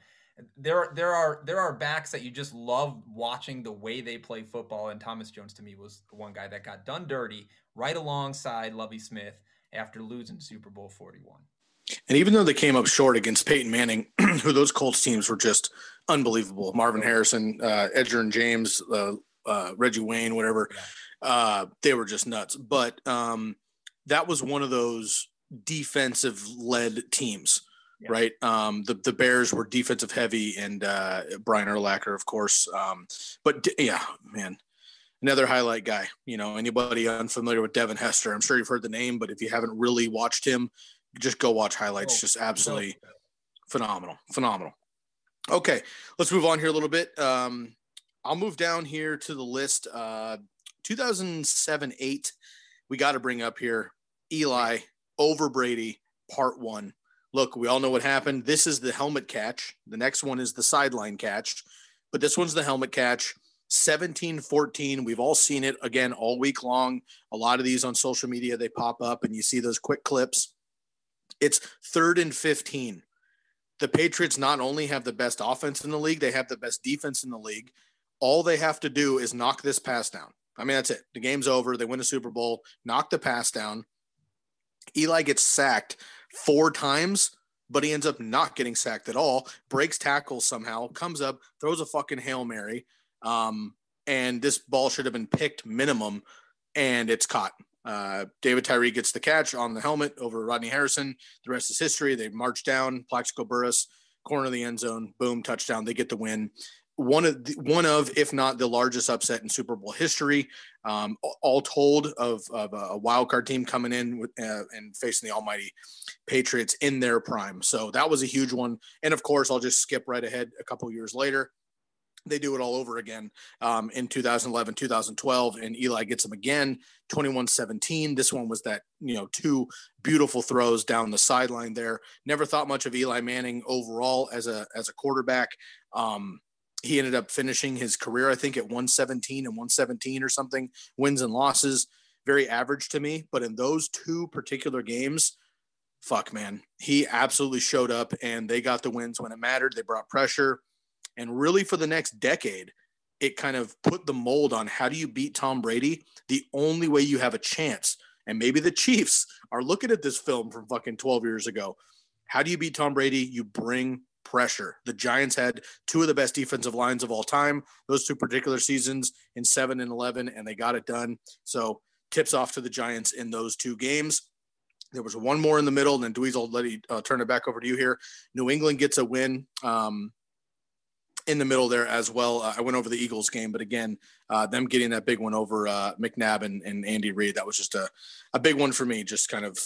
there there are there are backs that you just love watching the way they play football. And Thomas Jones to me was the one guy that got done dirty right alongside Lovie Smith after losing Super Bowl 41. And even though they came up short against Peyton Manning, (clears throat) who those Colts teams were just unbelievable. Marvin Harrison, uh, and James, uh, uh, Reggie Wayne, whatever. Uh, they were just nuts. But um, that was one of those defensive led teams, yeah. right? Um, the, the Bears were defensive heavy and uh, Brian Urlacher, of course. Um, but yeah, man, another highlight guy. You know, anybody unfamiliar with Devin Hester, I'm sure you've heard the name, but if you haven't really watched him, just go watch highlights. Oh, just absolutely phenomenal, phenomenal. Okay, let's move on here a little bit. Um, I'll move down here to the list. Uh, 2007 8, we got to bring up here Eli over Brady, part one. Look, we all know what happened. This is the helmet catch. The next one is the sideline catch, but this one's the helmet catch. 17 14. We've all seen it again all week long. A lot of these on social media, they pop up and you see those quick clips. It's third and 15. The Patriots not only have the best offense in the league, they have the best defense in the league. All they have to do is knock this pass down. I mean, that's it. The game's over. They win a Super Bowl, knock the pass down. Eli gets sacked four times, but he ends up not getting sacked at all. Breaks tackles somehow, comes up, throws a fucking Hail Mary. Um, and this ball should have been picked minimum, and it's caught. Uh, David Tyree gets the catch on the helmet over Rodney Harrison. The rest is history. They march down, Plaxico Burress, corner of the end zone, boom, touchdown. They get the win. One of the, one of, if not the largest upset in Super Bowl history. Um, all told, of, of a wild card team coming in with, uh, and facing the almighty Patriots in their prime. So that was a huge one. And of course, I'll just skip right ahead. A couple years later, they do it all over again um, in 2011 2012 and eli gets them again 21-17 this one was that you know two beautiful throws down the sideline there never thought much of eli manning overall as a as a quarterback um, he ended up finishing his career i think at 117 and 117 or something wins and losses very average to me but in those two particular games fuck man he absolutely showed up and they got the wins when it mattered they brought pressure and really, for the next decade, it kind of put the mold on how do you beat Tom Brady? The only way you have a chance, and maybe the Chiefs are looking at this film from fucking 12 years ago. How do you beat Tom Brady? You bring pressure. The Giants had two of the best defensive lines of all time, those two particular seasons in 7 and 11, and they got it done. So, tips off to the Giants in those two games. There was one more in the middle, and then Dweez will let you uh, turn it back over to you here. New England gets a win. Um, in the middle there as well. Uh, I went over the Eagles game, but again, uh, them getting that big one over uh, McNabb and, and Andy Reid, that was just a, a big one for me. Just kind of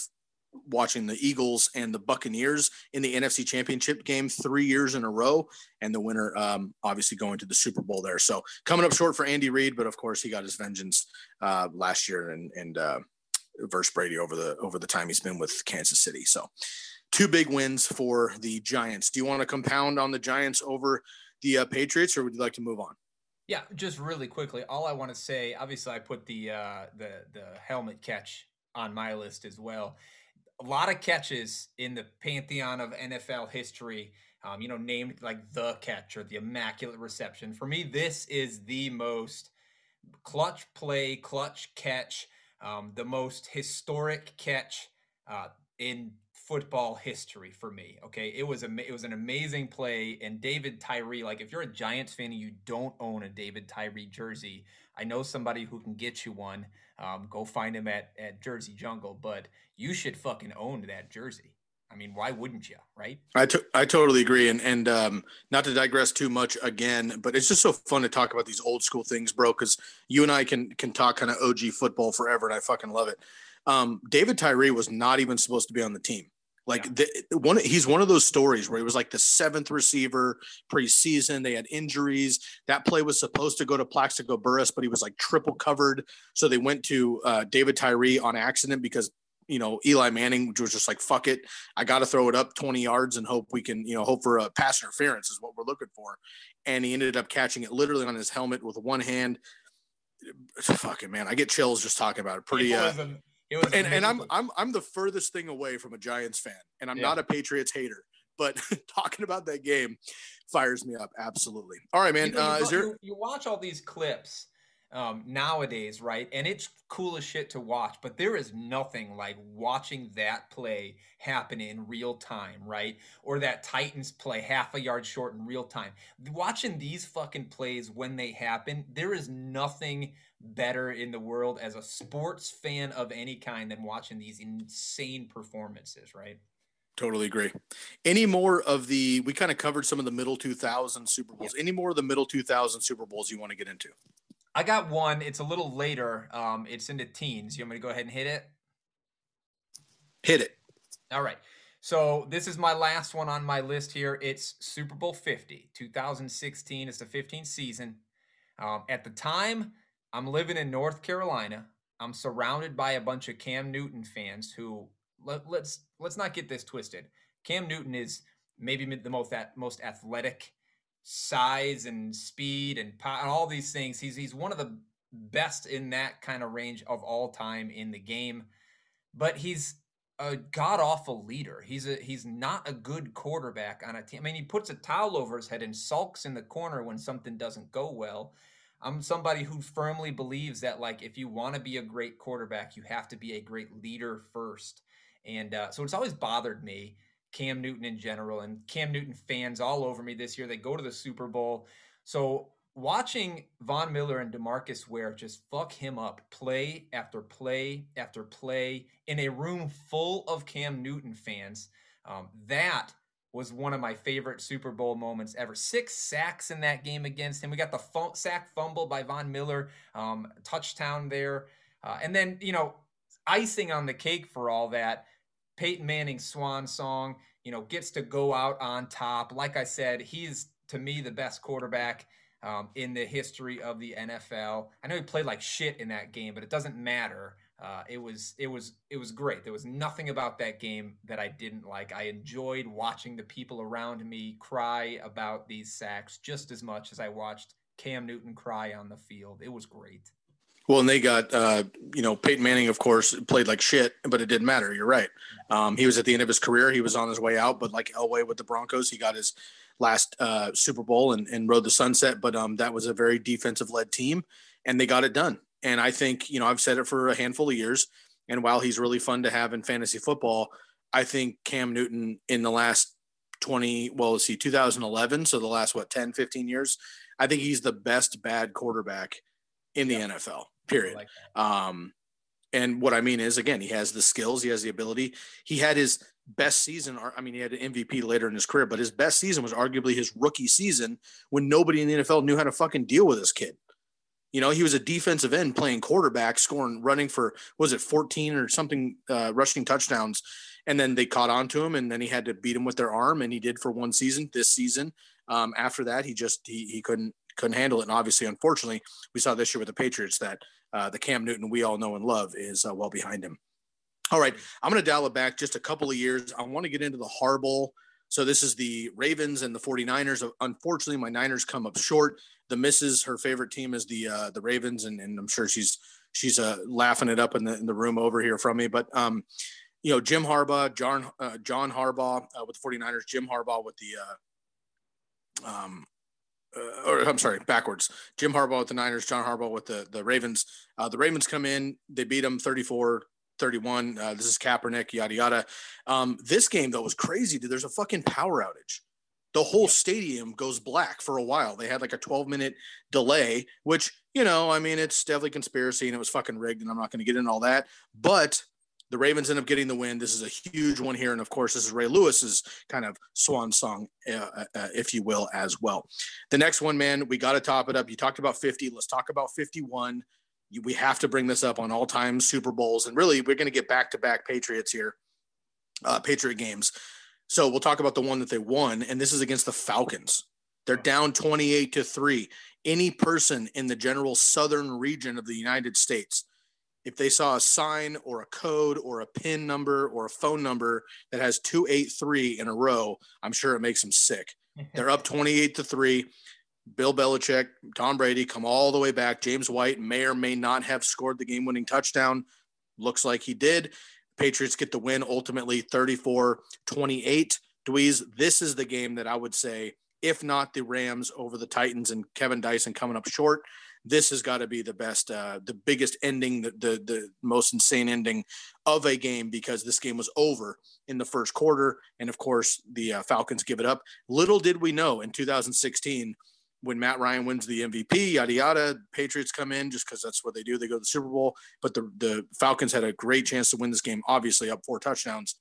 watching the Eagles and the Buccaneers in the NFC Championship game three years in a row, and the winner um, obviously going to the Super Bowl there. So coming up short for Andy Reid, but of course he got his vengeance uh, last year and and uh, versus Brady over the over the time he's been with Kansas City. So two big wins for the Giants. Do you want to compound on the Giants over the uh, Patriots, or would you like to move on? Yeah, just really quickly. All I want to say, obviously, I put the uh, the the helmet catch on my list as well. A lot of catches in the pantheon of NFL history. Um, you know, named like the catch or the immaculate reception. For me, this is the most clutch play, clutch catch, um, the most historic catch uh, in football history for me. Okay, it was a it was an amazing play, and David Tyree. Like, if you're a Giants fan and you don't own a David Tyree jersey, I know somebody who can get you one. Um, go find him at at Jersey Jungle, but you should fucking own that jersey. I mean, why wouldn't you? Right? I I totally agree. And and um, not to digress too much again, but it's just so fun to talk about these old school things, bro. Because you and I can can talk kind of OG football forever, and I fucking love it. Um, David Tyree was not even supposed to be on the team. Like yeah. the, one, he's one of those stories where he was like the seventh receiver preseason. They had injuries. That play was supposed to go to Plaxico Burress, but he was like triple covered. So they went to uh, David Tyree on accident because you know Eli Manning which was just like fuck it, I got to throw it up 20 yards and hope we can you know hope for a pass interference is what we're looking for. And he ended up catching it literally on his helmet with one hand. Fucking man, I get chills just talking about it. Pretty. Uh, and, and I'm I'm I'm the furthest thing away from a Giants fan, and I'm yeah. not a Patriots hater. But (laughs) talking about that game, fires me up. Absolutely. All right, man. You, know, uh, you, is there? you, you watch all these clips um, nowadays, right? And it's cool as shit to watch, but there is nothing like watching that play happen in real time, right? Or that Titans play half a yard short in real time. Watching these fucking plays when they happen, there is nothing better in the world as a sports fan of any kind than watching these insane performances, right? Totally agree. Any more of the, we kind of covered some of the middle 2000 Super Bowls. Any more of the middle 2000 Super Bowls you want to get into? I got one. It's a little later. Um, it's in the teens. You want me to go ahead and hit it? Hit it. All right. So this is my last one on my list here. It's Super Bowl 50, 2016. It's the 15th season. Um, at the time, I'm living in North Carolina. I'm surrounded by a bunch of Cam Newton fans who let, let's let's not get this twisted. Cam Newton is maybe the most most athletic size and speed and, and all these things. He's he's one of the best in that kind of range of all time in the game. But he's a god awful leader. He's a he's not a good quarterback on a team. I mean, he puts a towel over his head and sulks in the corner when something doesn't go well. I'm somebody who firmly believes that like if you want to be a great quarterback, you have to be a great leader first. And uh, so it's always bothered me Cam Newton in general and Cam Newton fans all over me this year. They go to the Super Bowl. So watching Von Miller and Demarcus Ware just fuck him up play after play after play in a room full of Cam Newton fans, um, that was one of my favorite Super Bowl moments ever. Six sacks in that game against him. We got the f- sack fumble by Von Miller, um, touchdown there. Uh, and then, you know, icing on the cake for all that Peyton Manning's swan song, you know, gets to go out on top. Like I said, he's to me the best quarterback um, in the history of the NFL. I know he played like shit in that game, but it doesn't matter. Uh, it was it was it was great. There was nothing about that game that I didn't like. I enjoyed watching the people around me cry about these sacks just as much as I watched Cam Newton cry on the field. It was great. Well, and they got, uh, you know, Peyton Manning, of course, played like shit, but it didn't matter. You're right. Um, he was at the end of his career. He was on his way out, but like Elway with the Broncos, he got his last uh, Super Bowl and, and rode the sunset. But um, that was a very defensive led team, and they got it done. And I think, you know, I've said it for a handful of years. And while he's really fun to have in fantasy football, I think Cam Newton in the last 20, well, let's see, 2011. So the last, what, 10, 15 years, I think he's the best bad quarterback in the NFL period. Like um, and what I mean is, again, he has the skills, he has the ability. He had his best season. I mean, he had an MVP later in his career, but his best season was arguably his rookie season when nobody in the NFL knew how to fucking deal with this kid. You know, he was a defensive end playing quarterback, scoring, running for was it 14 or something, uh, rushing touchdowns, and then they caught on to him, and then he had to beat him with their arm, and he did for one season. This season, um, after that, he just he, he couldn't couldn't handle it, and obviously, unfortunately, we saw this year with the Patriots that uh, the Cam Newton we all know and love is uh, well behind him. All right, I'm going to dial it back just a couple of years. I want to get into the Harbaugh. So this is the Ravens and the 49ers. Unfortunately, my Niners come up short. The misses, her favorite team is the uh, the Ravens, and, and I'm sure she's she's uh, laughing it up in the in the room over here from me. But um, you know, Jim Harbaugh, John uh, John Harbaugh uh, with the 49ers, Jim Harbaugh with the uh, um, uh, or I'm sorry, backwards. Jim Harbaugh with the Niners, John Harbaugh with the, the Ravens. Uh, the Ravens come in, they beat them 34 31. Uh, this is Kaepernick, yada, yada. Um, this game, though, was crazy, dude. There's a fucking power outage. The whole stadium goes black for a while. They had like a 12 minute delay, which, you know, I mean, it's definitely conspiracy and it was fucking rigged, and I'm not going to get into all that. But the Ravens end up getting the win. This is a huge one here. And of course, this is Ray Lewis's kind of swan song, uh, uh, uh if you will, as well. The next one, man, we got to top it up. You talked about 50. Let's talk about 51. You, we have to bring this up on all time Super Bowls. And really, we're going to get back to back Patriots here, uh, Patriot games. So we'll talk about the one that they won. And this is against the Falcons. They're down 28 to 3. Any person in the general southern region of the United States if they saw a sign or a code or a pin number or a phone number that has 283 in a row, I'm sure it makes them sick. (laughs) They're up 28 to 3. Bill Belichick, Tom Brady come all the way back. James White may or may not have scored the game winning touchdown. Looks like he did. Patriots get the win ultimately 34 28. Dweez, this is the game that I would say if not the Rams over the Titans and Kevin Dyson coming up short. This has got to be the best, uh, the biggest ending, the, the the most insane ending of a game because this game was over in the first quarter, and of course the uh, Falcons give it up. Little did we know in 2016 when Matt Ryan wins the MVP, yada yada, Patriots come in just because that's what they do. They go to the Super Bowl, but the the Falcons had a great chance to win this game, obviously up four touchdowns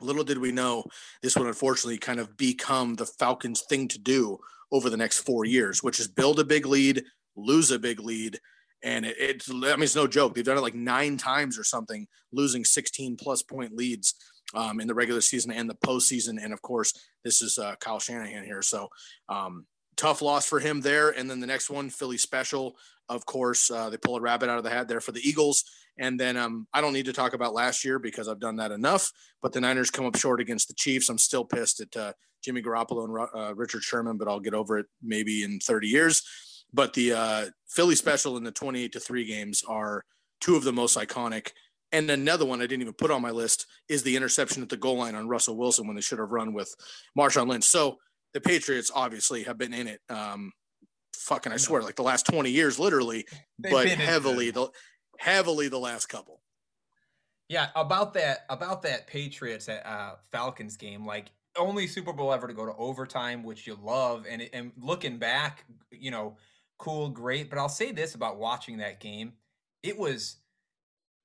little did we know this would unfortunately kind of become the Falcons' thing to do over the next four years, which is build a big lead, lose a big lead. And it, it's, I mean, it's no joke. They've done it like nine times or something, losing 16 plus point leads um, in the regular season and the postseason. And of course, this is uh, Kyle Shanahan here. So um, tough loss for him there. And then the next one, Philly special. Of course, uh, they pull a rabbit out of the hat there for the Eagles. And then um, I don't need to talk about last year because I've done that enough. But the Niners come up short against the Chiefs. I'm still pissed at uh, Jimmy Garoppolo and uh, Richard Sherman, but I'll get over it maybe in 30 years. But the uh, Philly special in the 28 to three games are two of the most iconic. And another one I didn't even put on my list is the interception at the goal line on Russell Wilson when they should have run with Marshawn Lynch. So the Patriots obviously have been in it. Um, fucking, I swear, like the last 20 years, literally, They've but heavily. The, heavily the last couple. Yeah, about that about that Patriots at uh, Falcons game, like only Super Bowl ever to go to overtime, which you love, and and looking back, you know, cool, great. But I'll say this about watching that game: it was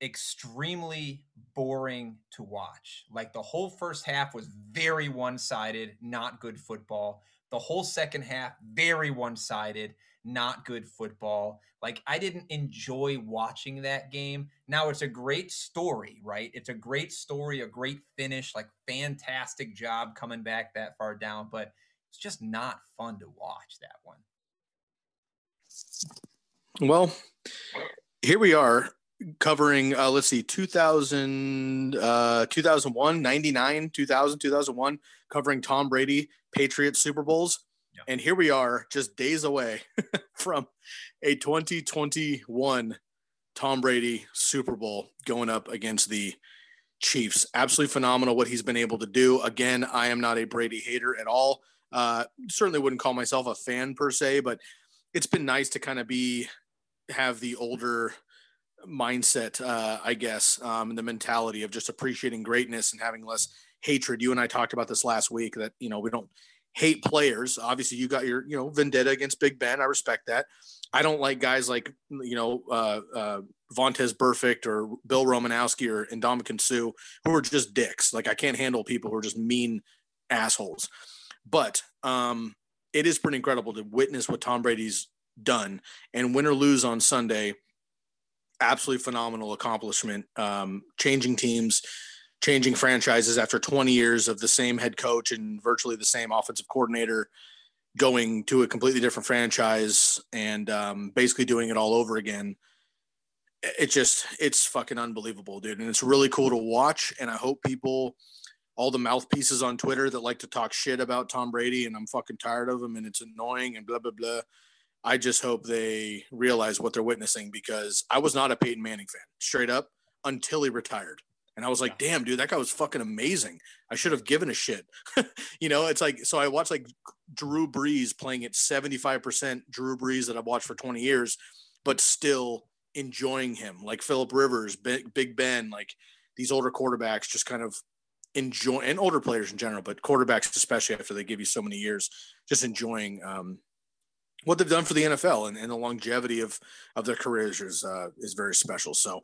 extremely boring to watch. Like the whole first half was very one sided, not good football. The whole second half, very one sided not good football. Like I didn't enjoy watching that game. Now it's a great story, right? It's a great story, a great finish, like fantastic job coming back that far down, but it's just not fun to watch that one. Well, here we are covering uh, let's see 2000 uh 2001 99 2000 2001 covering tom brady patriots super bowls and here we are, just days away (laughs) from a 2021 Tom Brady Super Bowl going up against the Chiefs. Absolutely phenomenal what he's been able to do. Again, I am not a Brady hater at all. Uh, certainly wouldn't call myself a fan per se, but it's been nice to kind of be have the older mindset, uh, I guess, um, and the mentality of just appreciating greatness and having less hatred. You and I talked about this last week that you know we don't hate players. Obviously, you got your you know vendetta against Big Ben. I respect that. I don't like guys like you know uh, uh, Vontaze Burfict or Bill Romanowski or Ndamukong Suh who are just dicks. Like I can't handle people who are just mean assholes. But um, it is pretty incredible to witness what Tom Brady's done and win or lose on Sunday. Absolutely phenomenal accomplishment. Um, changing teams, changing franchises after 20 years of the same head coach and virtually the same offensive coordinator going to a completely different franchise and um, basically doing it all over again it just it's fucking unbelievable dude and it's really cool to watch and i hope people all the mouthpieces on twitter that like to talk shit about tom brady and i'm fucking tired of them and it's annoying and blah blah blah i just hope they realize what they're witnessing because i was not a peyton manning fan straight up until he retired and I was like, damn, dude, that guy was fucking amazing. I should have given a shit. (laughs) you know, it's like, so I watched like Drew Brees playing at 75% Drew Brees that I've watched for 20 years, but still enjoying him. Like Philip Rivers, Big Ben, like these older quarterbacks just kind of enjoy, and older players in general, but quarterbacks, especially after they give you so many years, just enjoying um, what they've done for the NFL and, and the longevity of, of their careers is, uh, is very special. So,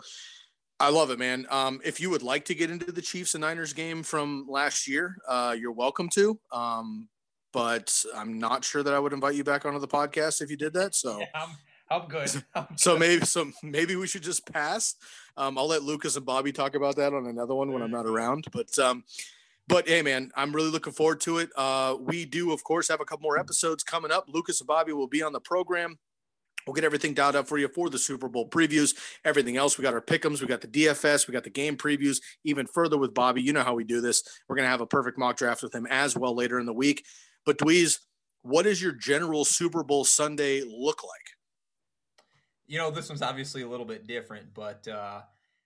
I love it, man. Um, if you would like to get into the Chiefs and Niners game from last year, uh, you're welcome to. Um, but I'm not sure that I would invite you back onto the podcast if you did that. So yeah, I'm, good. (laughs) I'm, good. So maybe so maybe we should just pass. Um, I'll let Lukas and Bobby talk about that on another one when I'm not around. But um, but hey, man, I'm really looking forward to it. Uh, we do, of course, have a couple more episodes coming up. Lukas and Bobby will be on the program. We'll get everything dialed up for you for the Super Bowl previews. Everything else, we got our pickums, we got the DFS, we got the game previews. Even further with Bobby, you know how we do this. We're gonna have a perfect mock draft with him as well later in the week. But Dweeze, what does your general Super Bowl Sunday look like? You know, this one's obviously a little bit different, but uh,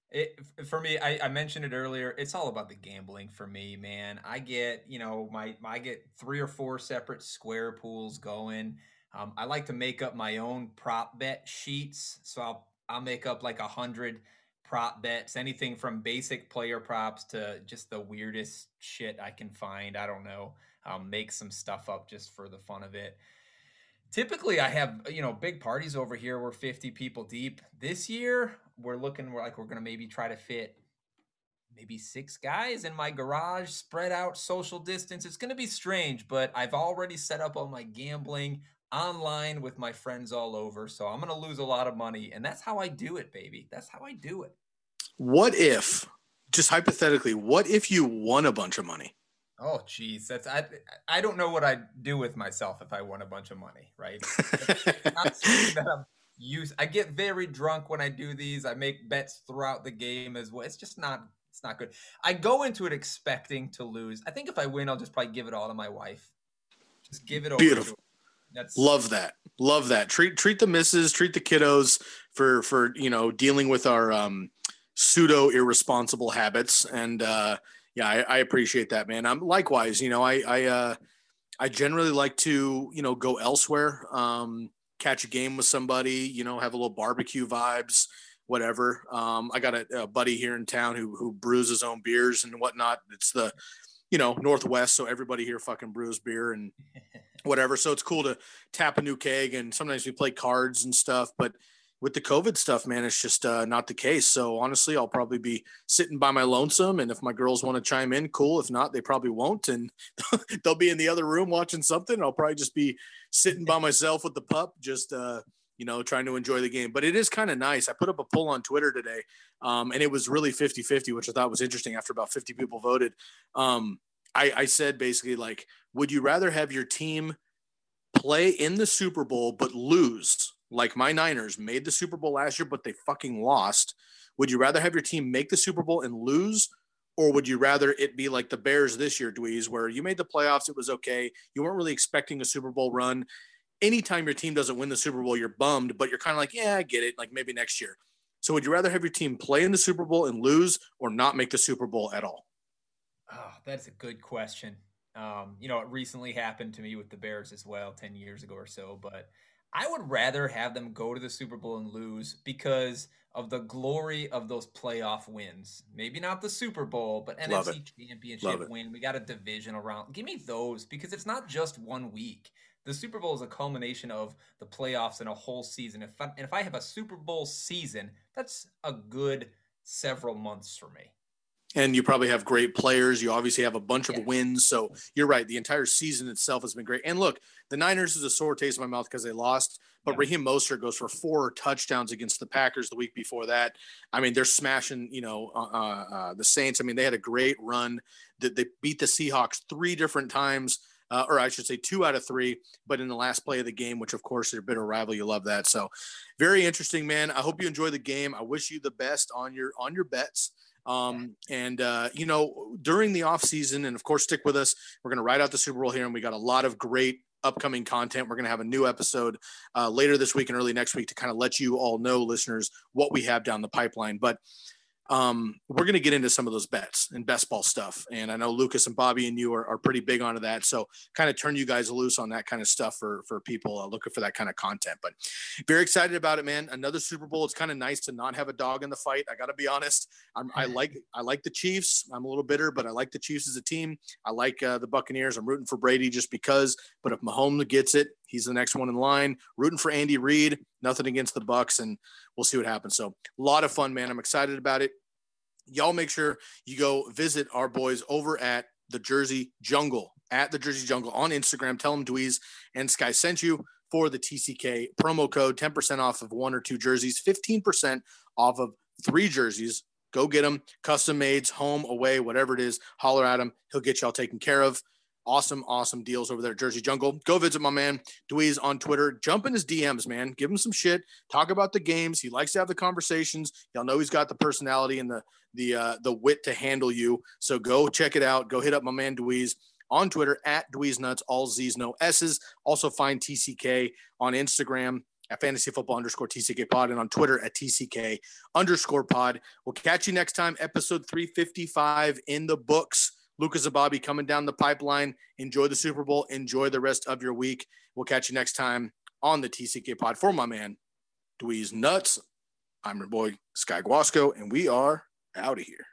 It, for me, I, I, mentioned it earlier. It's all about the gambling for me, man. I get, you know, my, my I get three or four separate square pools going. Um, I like to make up my own prop bet sheets, so I'll I'll make up like a hundred prop bets, anything from basic player props to just the weirdest shit I can find. I don't know. I'll make some stuff up just for the fun of it typically I have you know big parties over here. We're 50 people deep. This year we're looking we're like we're gonna maybe try to fit maybe six guys in my garage, spread out, social distance. It's gonna be strange, but I've already set up all my gambling online with my friends all over. So I'm gonna lose a lot of money, and that's how I do it, baby. That's how I do it. What if, just hypothetically, what if you won a bunch of money? Oh, geez, that's I. I don't know what I'd do with myself if I won a bunch of money. Right? that I'm used. I get very drunk when I do these. I make bets throughout the game as well. It's just not. It's not good. I go into it expecting to lose. I think if I win, I'll just probably give it all to my wife. Just give it over. Beautiful. That's love that. Love that. Treat treat the misses. Treat the kiddos for for you know dealing with our um pseudo irresponsible habits and. uh yeah, I, I, appreciate that, man. I'm likewise, you know, I, I, uh, I generally like to, you know, go elsewhere, um, catch a game with somebody, you know, have a little barbecue vibes, whatever. Um, I got a, a buddy here in town who, who brews his own beers and whatnot. It's the, you know, Northwest. So everybody here fucking brews beer and (laughs) whatever. So it's cool to tap a new keg and sometimes we play cards and stuff, but with the COVID stuff, man, it's just uh, not the case. So honestly, I'll probably be sitting by my lonesome, and if my girls want to chime in, cool. If not, they probably won't, and (laughs) they'll be in the other room watching something. I'll probably just be sitting by myself with the pup, just uh, you know, trying to enjoy the game. But it is kind of nice. I put up a poll on Twitter today, um, and it was really 50-50, which I thought was interesting. After about 50 people voted, um, I, I said basically like, would you rather have your team play in the Super Bowl but lose? Like my Niners made the Super Bowl last year, but they fucking lost. Would you rather have your team make the Super Bowl and lose, or would you rather it be like the Bears this year, Dweeze, where you made the playoffs, it was okay, you weren't really expecting a Super Bowl run. Anytime your team doesn't win the Super Bowl, you're bummed, but you're kind of like, yeah, I get it, like maybe next year. So would you rather have your team play in the Super Bowl and lose, or not make the Super Bowl at all? Oh, that's a good question. Um, you know, it recently happened to me with the Bears as well, 10 years ago or so, but I would rather have them go to the Super Bowl and lose because of the glory of those playoff wins. Maybe not the Super Bowl, but Love NFC it. Championship win. We got a divisional round. Give me those because it's not just one week. The Super Bowl is a culmination of the playoffs and a whole season. If I, and if I have a Super Bowl season, that's a good several months for me and you probably have great players. You obviously have a bunch of yeah. wins. So you're right. The entire season itself has been great. And look, the Niners is a sore taste in my mouth because they lost, but yeah. Raheem Mostert goes for four touchdowns against the Packers the week before that. I mean, they're smashing, you know, uh, uh, uh the Saints. I mean, they had a great run. That they beat the Seahawks three different times. Uh, or I should say two out of three, but in the last play of the game, which of course they're a bitter rival, you love that. So very interesting, man. I hope you enjoy the game. I wish you the best on your on your bets. Um, and uh, you know, during the off season, and of course, stick with us. We're going to ride out the Super Bowl here, and we got a lot of great upcoming content. We're going to have a new episode uh, later this week and early next week to kind of let you all know, listeners, what we have down the pipeline. But um, we're going to get into some of those bets and best ball stuff. And I know Lukas and Bobby and you are, are pretty big onto that. So kind of turn you guys loose on that kind of stuff for, for people uh, looking for that kind of content, but very excited about it, man. Another Super Bowl. It's kind of nice to not have a dog in the fight. I gotta be honest. I'm, I like, I like the Chiefs. I'm a little bitter, but I like the Chiefs as a team. I like uh, the Buccaneers. I'm rooting for Brady just because, but if Mahomes gets it, he's the next one in line rooting for Andy Reid, nothing against the Bucs and we'll see what happens. So a lot of fun, man. I'm excited about it y'all make sure you go visit our boys over at the Jersey Jungle at the Jersey Jungle on Instagram. Tell them Dweeze and Sky sent you for the TCK promo code 10% off of one or two jerseys, 15% off of three jerseys. Go get them, custom mades, home, away, whatever it is. Holler at him. He'll get y'all taken care of. Awesome, awesome deals over there at Jersey Jungle. Go visit my man Dweeze on Twitter. Jump in his DMs, man. Give him some shit. Talk about the games. He likes to have the conversations. Y'all know he's got the personality and the the uh, the wit to handle you. So go check it out. Go hit up my man Dweeze on Twitter at Dweeze Nutz, all Z's, no S's. Also find TCK on Instagram at fantasy football underscore TCK pod and on Twitter at TCK underscore pod. We'll catch you next time. Episode 355 in the books. Lukas and Bobby coming down the pipeline. Enjoy the Super Bowl. Enjoy the rest of your week. We'll catch you next time on the TCK pod for my man, Dweeze Nutz. I'm your boy, Sky Guasco, and we are out of here.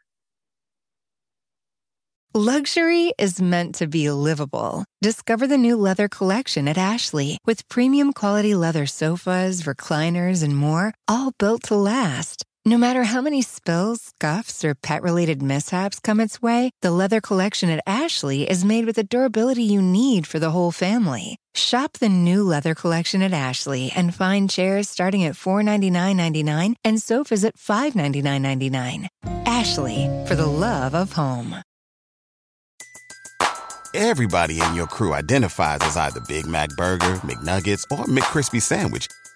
Luxury is meant to be livable. Discover the new leather collection at Ashley with premium quality leather sofas, recliners, and more, all built to last. No matter how many spills, scuffs, or pet related mishaps come its way, the leather collection at Ashley is made with the durability you need for the whole family. Shop the new leather collection at Ashley and find chairs starting at $499.99 and sofas at $599.99. Ashley, for the love of home. Everybody in your crew identifies as either Big Mac Burger, McNuggets, or McCrispy Sandwich,